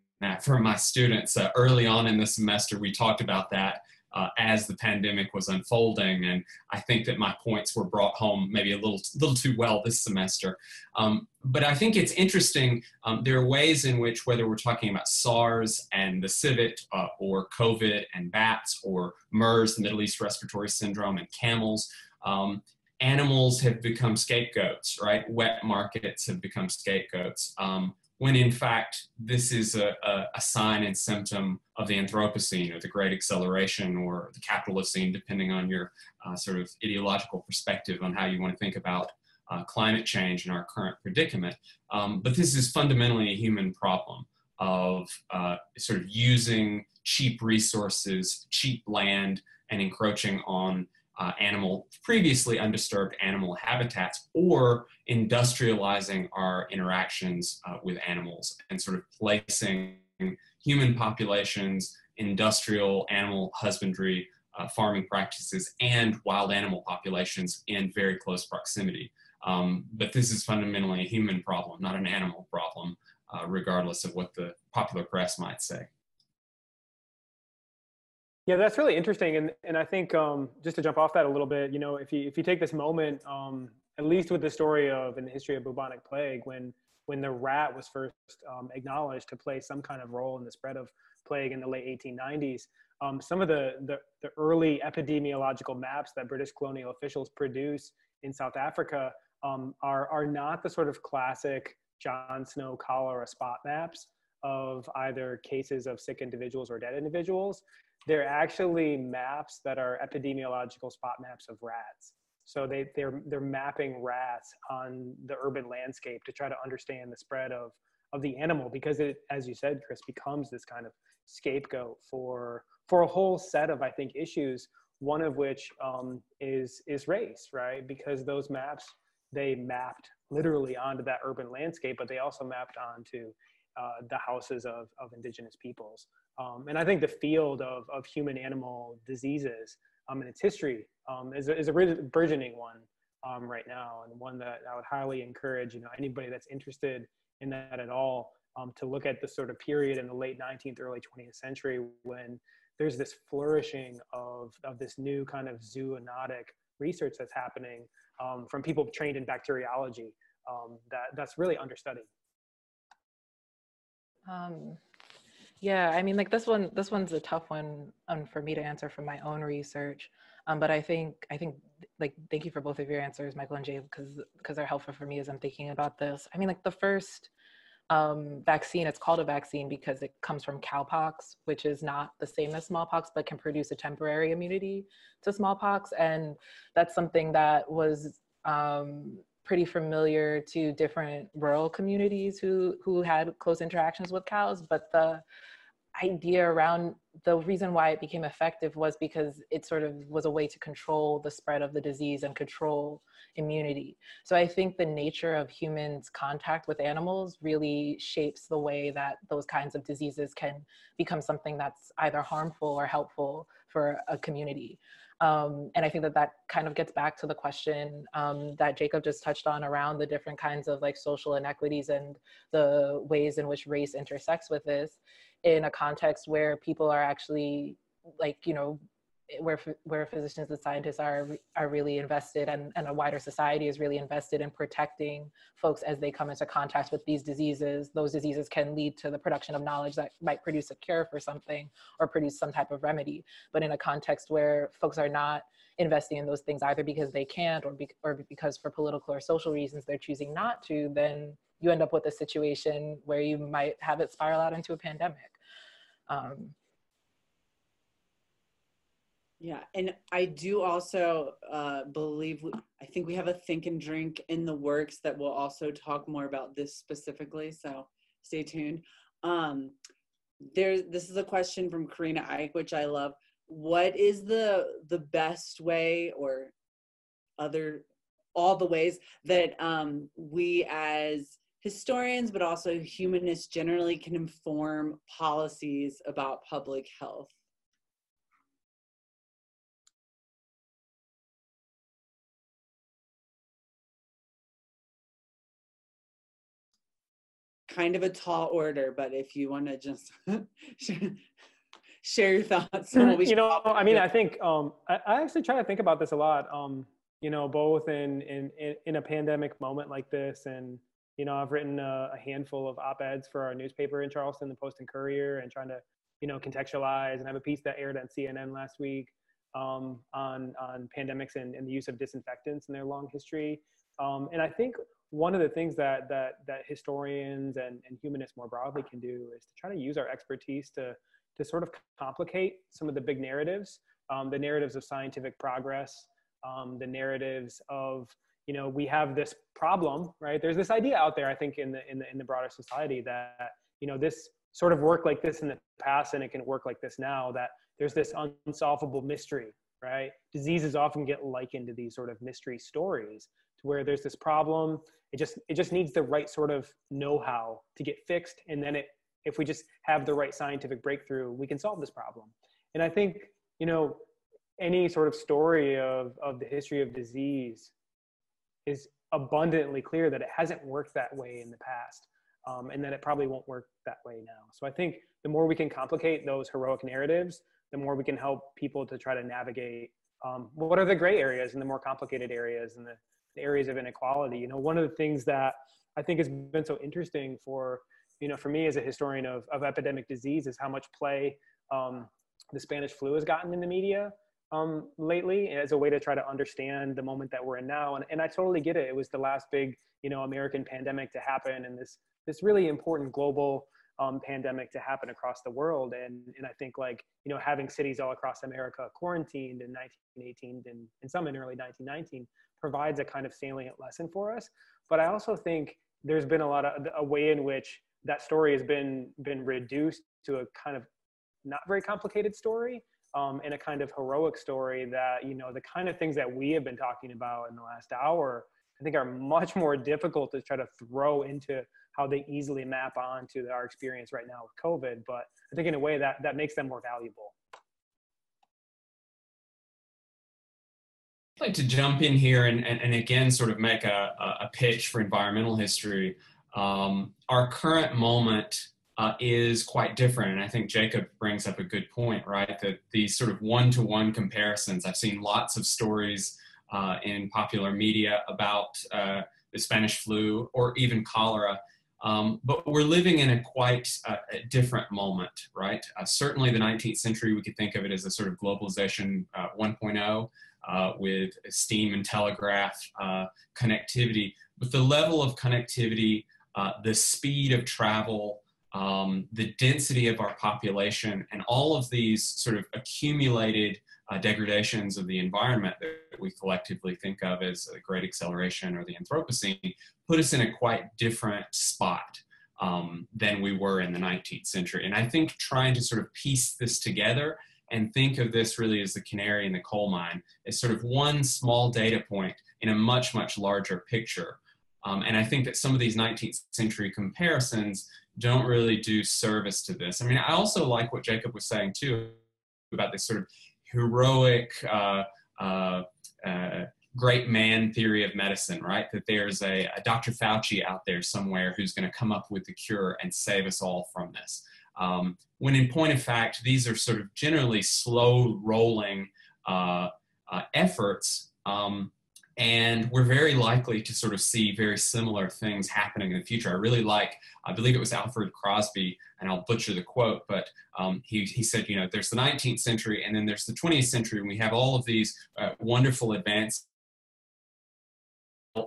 for my students. Uh, early on in the semester, we talked about that uh, as the pandemic was unfolding. And I think that my points were brought home maybe a little, little too well this semester. Um, but I think it's interesting. Um, there are ways in which, whether we're talking about SARS and the civet, uh, or COVID and bats, or MERS, the Middle East Respiratory Syndrome, and camels, um, animals have become scapegoats, right? Wet markets have become scapegoats. Um, when in fact this is a, a, a, sign and symptom of the Anthropocene or the Great Acceleration or the Capitalocene, depending on your uh, sort of ideological perspective on how you want to think about uh, climate change and our current predicament. Um, but this is fundamentally a human problem of uh, sort of using cheap resources, cheap land, and encroaching on uh, animal, previously undisturbed animal habitats, or industrializing our interactions uh, with animals and sort of placing human populations, industrial animal husbandry, uh, farming practices, and wild animal populations in very close proximity. Um, but this is fundamentally a human problem, not an animal problem, uh, regardless of what the popular press might say. Yeah, that's really interesting, and and I think um, just to jump off that a little bit, you know, if you if you take this moment, um, at least with the story of in the history of bubonic plague, when when the rat was first um, acknowledged to play some kind of role in the spread of plague in the late 1890s, um, some of the, the the early epidemiological maps that British colonial officials produce in South Africa um, are are not the sort of classic John Snow cholera spot maps of either cases of sick individuals or dead individuals they're actually maps that are epidemiological spot maps of rats. So they, they're, they're mapping rats on the urban landscape to try to understand the spread of, of the animal because it, as you said, Chris, becomes this kind of scapegoat for, for a whole set of, I think, issues, one of which um, is, is race, right? Because those maps, they mapped literally onto that urban landscape, but they also mapped onto uh, the houses of, of indigenous peoples. Um, and I think the field of, of human animal diseases um, and its history um, is, a, is a burgeoning one um, right now, and one that I would highly encourage you know anybody that's interested in that at all um, to look at the sort of period in the late 19th, early 20th century when there's this flourishing of, of this new kind of zoonotic research that's happening um, from people trained in bacteriology that, that's really understudied. Um, yeah, I mean, like this one, this one's a tough one um, for me to answer from my own research. Um, but I think, I think, like, thank you for both of your answers, Michael and Jay, because because they're helpful for me as I'm thinking about this. I mean, like the first um, vaccine, it's called a vaccine because it comes from cowpox, which is not the same as smallpox, but can produce a temporary immunity to smallpox, and that's something that was um, pretty familiar to different rural communities who who had close interactions with cows but the idea around the reason why it became effective was because it sort of was a way to control the spread of the disease and control immunity. So I think the nature of humans' contact with animals really shapes the way that those kinds of diseases can become something that's either harmful or helpful for a community. Um, and I think that that kind of gets back to the question um, that Jacob just touched on around the different kinds of like social inequities and the ways in which race intersects with this in a context where people are actually like, you know, where where physicians and scientists are are really invested and, and a wider society is really invested in protecting folks as they come into contact with these diseases. Those diseases can lead to the production of knowledge that might produce a cure for something or produce some type of remedy. But in a context where folks are not investing in those things either because they can't or, be, or because for political or social reasons they're choosing not to then you end up with a situation where you might have it spiral out into a pandemic. Um, yeah, and I do also uh, believe, we, I think we have a think and drink in the works that will also talk more about this specifically. So stay tuned. Um, there, this is a question from Karina Ike, which I love. What is the the best way, or other, all the ways that um, we as historians, but also humanists generally can inform policies about public health? Kind of a tall order, but if you want to just [laughs] share your thoughts. [laughs] you know, I mean, I think um, I, I, actually try to think about this a lot. Um, you know, both in, in in a pandemic moment like this, and you know, I've written a, a handful of op-eds for our newspaper in Charleston, the Post and Courier, and trying to you know contextualize and have a piece that aired on CNN last week um, on on pandemics and, and, the use of disinfectants in their long history. Um, and I think one of the things that that that historians and, and humanists more broadly can do is to try to use our expertise to to sort of complicate some of the big narratives, um, the narratives of scientific progress, um, the narratives of you know we have this problem, right? There's this idea out there, I think, in the in the in the broader society that you know this sort of worked like this in the past and it can work like this now. That there's this unsolvable mystery, right? Diseases often get likened to these sort of mystery stories, to where there's this problem. It just it just needs the right sort of know-how to get fixed, and then it if we just have the right scientific breakthrough, we can solve this problem. And I think, you know, any sort of story of, of the history of disease is abundantly clear that it hasn't worked that way in the past. Um, and that it probably won't work that way now. So I think the more we can complicate those heroic narratives, the more we can help people to try to navigate um, what are the gray areas and the more complicated areas and the, areas of inequality. You know, one of the things that I think has been so interesting for you know, for me as a historian of, of epidemic disease is how much play um, the Spanish flu has gotten in the media um, lately as a way to try to understand the moment that we're in now. And, and I totally get it. It was the last big, you know, American pandemic to happen and this, this really important global um, pandemic to happen across the world. And, and I think like, you know, having cities all across America quarantined in 1918 and, and some in early 1919 provides a kind of salient lesson for us. But I also think there's been a lot of a way in which that story has been been reduced to a kind of not very complicated story um, and a kind of heroic story that you know the kind of things that we have been talking about in the last hour i think are much [laughs] more difficult to try to throw into how they easily map onto our experience right now with covid but i think in a way that that makes them more valuable I'd like to jump in here and, and, and again sort of make a, a pitch for environmental history um, our current moment uh, is quite different. And I think Jacob brings up a good point, right? That these sort of one to one comparisons, I've seen lots of stories uh, in popular media about uh, the Spanish flu or even cholera. Um, but we're living in a quite uh, a different moment, right? Uh, certainly, the 19th century, we could think of it as a sort of globalization uh, with steam and telegraph connectivity. But the level of connectivity uh, the speed of travel, um, the density of our population, and all of these sort of accumulated uh, degradations of the environment that we collectively think of as a great acceleration or the Anthropocene put us in a quite different spot um, than we were in the 19th century. And I think trying to sort of piece this together and think of this really as the canary in the coal mine is sort of one small data point in a much, much larger picture um, and I think that some of these 19th century comparisons don't really do service to this. I mean, I also like what Jacob was saying too about this sort of heroic, uh, uh, uh, great man theory of medicine, right? That there's a, a Dr. Fauci out there somewhere who's going to come up with the cure and save us all from this. Um, when in point of fact, these are sort of generally slow rolling uh, uh, efforts um, and we're very likely to sort of see very similar things happening in the future. I really like, I believe it was Alfred Crosby, and I'll butcher the quote, but um, he, he said, you know, there's the 19th century and then there's the 20th century, and we have all of these uh, wonderful advances, a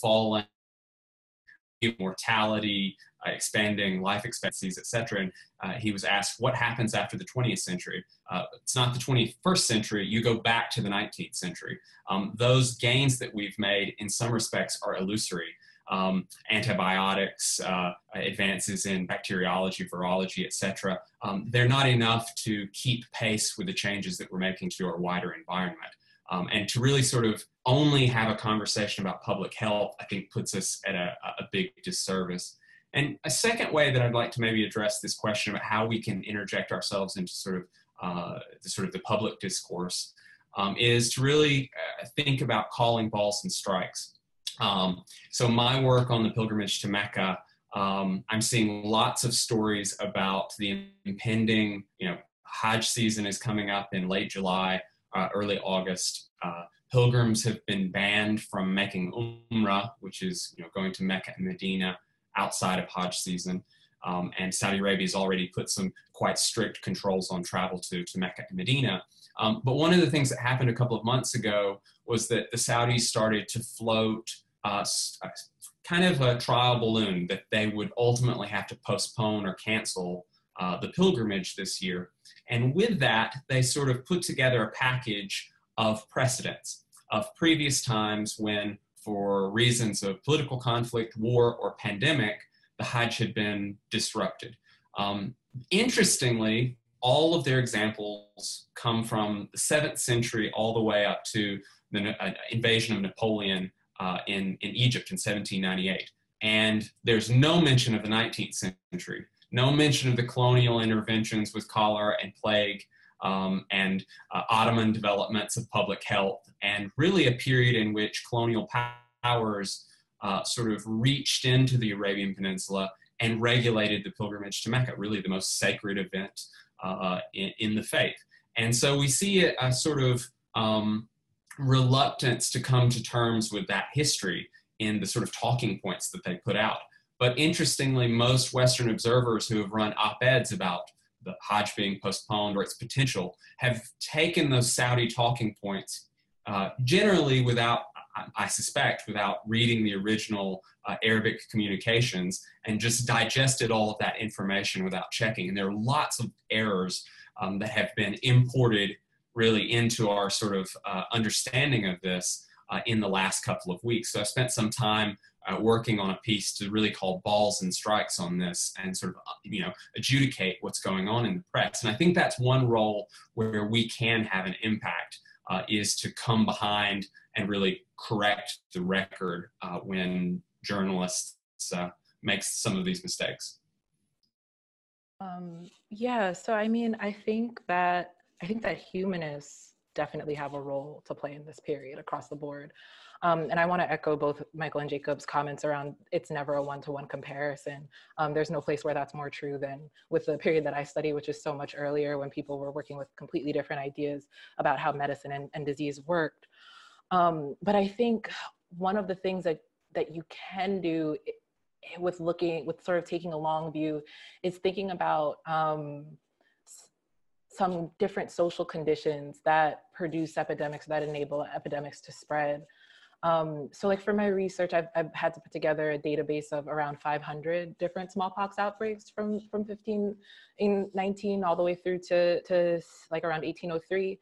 fallen mortality, uh, expanding life expectancies, etc. And uh, he was asked, what happens after the 20th century? Uh, it's not the 21st century, you go back to the 19th century. Um, those gains that we've made in some respects are illusory. Um, antibiotics, uh, advances in bacteriology, virology, etc. Um, they're not enough to keep pace with the changes that we're making to our wider environment. Um, and to really sort of only have a conversation about public health, I think puts us at a, a big disservice. And a second way that I'd like to maybe address this question about how we can interject ourselves into sort of uh, the sort of the public discourse um, is to really uh, think about calling balls and strikes. Um, so my work on the pilgrimage to Mecca Um, I'm seeing lots of stories about the impending, you know, Hajj season is coming up in late July, uh, early August. Uh, pilgrims have been banned from making Umrah, which is you know going to Mecca and Medina outside of Hajj season. Um, and Saudi Arabia has already put some quite strict controls on travel to, to Mecca and Medina. Um, but one of the things that happened a couple of months ago was that the Saudis started to float uh, uh, kind of a trial balloon that they would ultimately have to postpone or cancel uh, the pilgrimage this year. And with that, they sort of put together a package of precedents of previous times when, for reasons of political conflict, war, or pandemic, the Hajj had been disrupted. Um, interestingly, all of their examples come from the seventh century all the way up to the uh, invasion of Napoleon uh, in, in Egypt in 1798. And there's no mention of the 19th century, no mention of the colonial interventions with cholera and plague, um, and uh, Ottoman developments of public health, and really a period in which colonial powers uh, sort of reached into the Arabian Peninsula and regulated the pilgrimage to Mecca, really the most sacred event uh, in, in, the faith. And so we see a, a sort of um, reluctance to come to terms with that history in the sort of talking points that they put out. But interestingly, most Western observers who have run op eds about the Hajj being postponed or its potential have taken those Saudi talking points uh, generally without, I suspect, without reading the original uh, Arabic communications and just digested all of that information without checking. And there are lots of errors um, that have been imported really into our sort of uh, understanding of this uh, in the last couple of weeks. So I spent some time uh, working on a piece to really call balls and strikes on this and sort of uh, you know adjudicate what's going on in the press. And I think that's one role where we can have an impact uh, is to come behind and really correct the record uh, when journalists uh, make some of these mistakes. Um, yeah, so I mean, I think that I think that humanists definitely have a role to play in this period across the board. Um, and I want to echo both Michael and Jacob's comments around it's never a one-to-one comparison. Um, there's no place where that's more true than with the period that I study, which is so much earlier when people were working with completely different ideas about how medicine and, and disease worked. Um, but I think one of the things that, that you can do with looking, with sort of taking a long view is thinking about um, some different social conditions that produce epidemics that enable epidemics to spread. Um, so like for my research, I've, I've, had to put together a database of around 500 different smallpox outbreaks from, from 15 in 19 all the way through to, to like around 1803.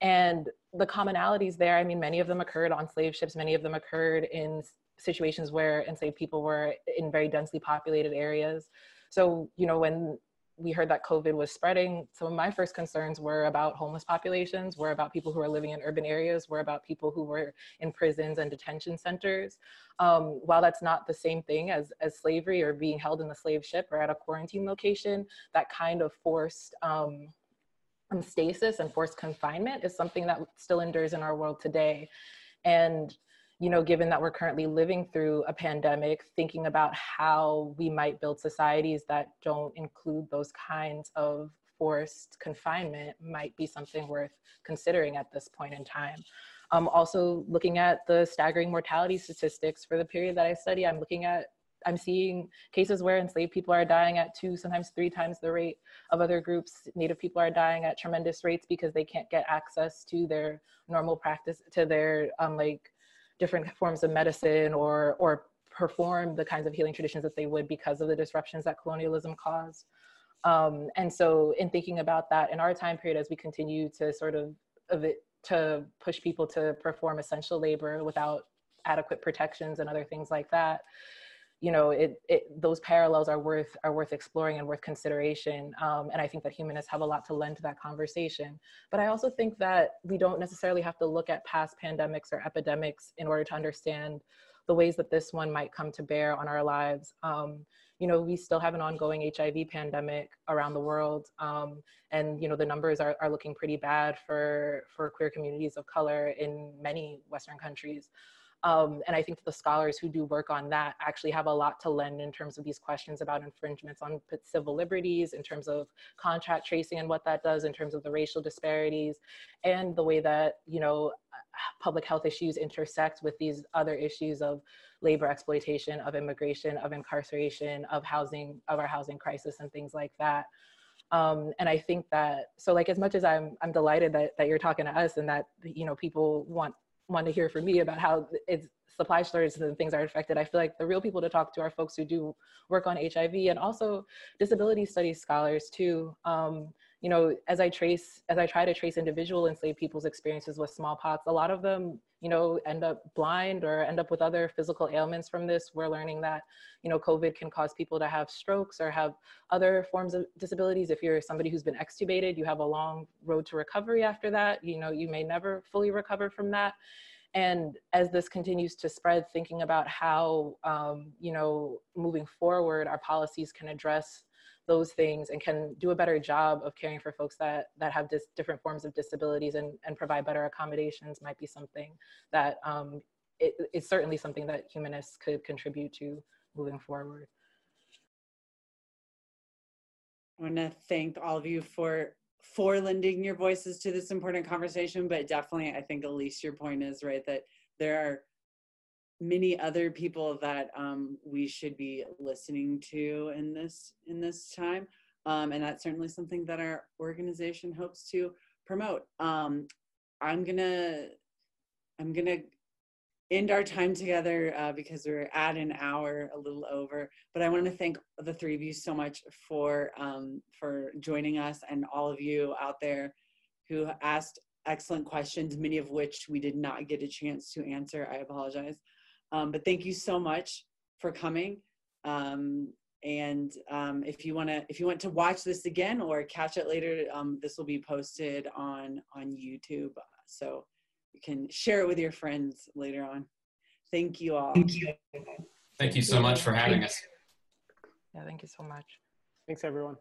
And the commonalities there, I mean, many of them occurred on slave ships, many of them occurred in situations where enslaved people were in very densely populated areas. So, you know, when we heard that COVID was spreading, some of my first concerns were about homeless populations, were about people who are living in urban areas, were about people who were in prisons and detention centers. Um, while that's not the same thing as, as slavery or being held in the slave ship or at a quarantine location, that kind of forced um, um stasis and forced confinement is something that still endures in our world today. And you know, given that we're currently living through a pandemic, thinking about how we might build societies that don't include those kinds of forced confinement might be something worth considering at this point in time. Um, also looking at the staggering mortality statistics for the period that I study, I'm looking at, I'm seeing cases where enslaved people are dying at two, sometimes three times the rate of other groups. Native people are dying at tremendous rates because they can't get access to their normal practice, to their um, like different forms of medicine or, or perform the kinds of healing traditions that they would because of the disruptions that colonialism caused. Um, and so in thinking about that in our time period, as we continue to sort of, of it, to push people to perform essential labor without adequate protections and other things like that, you know, it, it, those parallels are worth are worth exploring and worth consideration. Um, and I think that humanists have a lot to lend to that conversation. But I also think that we don't necessarily have to look at past pandemics or epidemics in order to understand the ways that this one might come to bear on our lives. Um, you know, we still have an ongoing HIV pandemic around the world. Um, and, you know, the numbers are, are looking pretty bad for, for queer communities of color in many Western countries. Um, and I think the scholars who do work on that actually have a lot to lend in terms of these questions about infringements on civil liberties, in terms of contract tracing and what that does, in terms of the racial disparities, and the way that, you know, public health issues intersect with these other issues of labor exploitation, of immigration, of incarceration, of housing, of our housing crisis and things like that. Um, and I think that, so like as much as I'm, I'm delighted that, that you're talking to us and that, you know, people want want to hear from me about how it's supply shortages and things are affected. I feel like the real people to talk to are folks who do work on HIV and also disability studies scholars too. Um, you know, as I trace, as I try to trace individual enslaved people's experiences with smallpox, a lot of them, you know, end up blind or end up with other physical ailments from this. We're learning that, you know, COVID can cause people to have strokes or have other forms of disabilities. If you're somebody who's been extubated, you have a long road to recovery after that. You know, you may never fully recover from that and as this continues to spread thinking about how um, you know moving forward our policies can address those things and can do a better job of caring for folks that that have dis- different forms of disabilities and, and provide better accommodations might be something that um, it, it's certainly something that humanists could contribute to moving forward. I want to thank all of you for for lending your voices to this important conversation, but definitely I think Elise, your point is right that there are many other people that um, we should be listening to in this in this time, um, and that's certainly something that our organization hopes to promote. Um, I'm gonna I'm gonna end our time together uh, because we're at an hour, a little over. But I want to thank the three of you so much for um, for joining us and all of you out there who asked excellent questions, many of which we did not get a chance to answer. I apologize. Um, but thank you so much for coming. Um, and um, if you want to if you want to watch this again or catch it later, um, this will be posted on on YouTube. So you can share it with your friends later on. Thank you all. Thank you. Thank you so much for having us. Yeah, thank you so much. Thanks, everyone.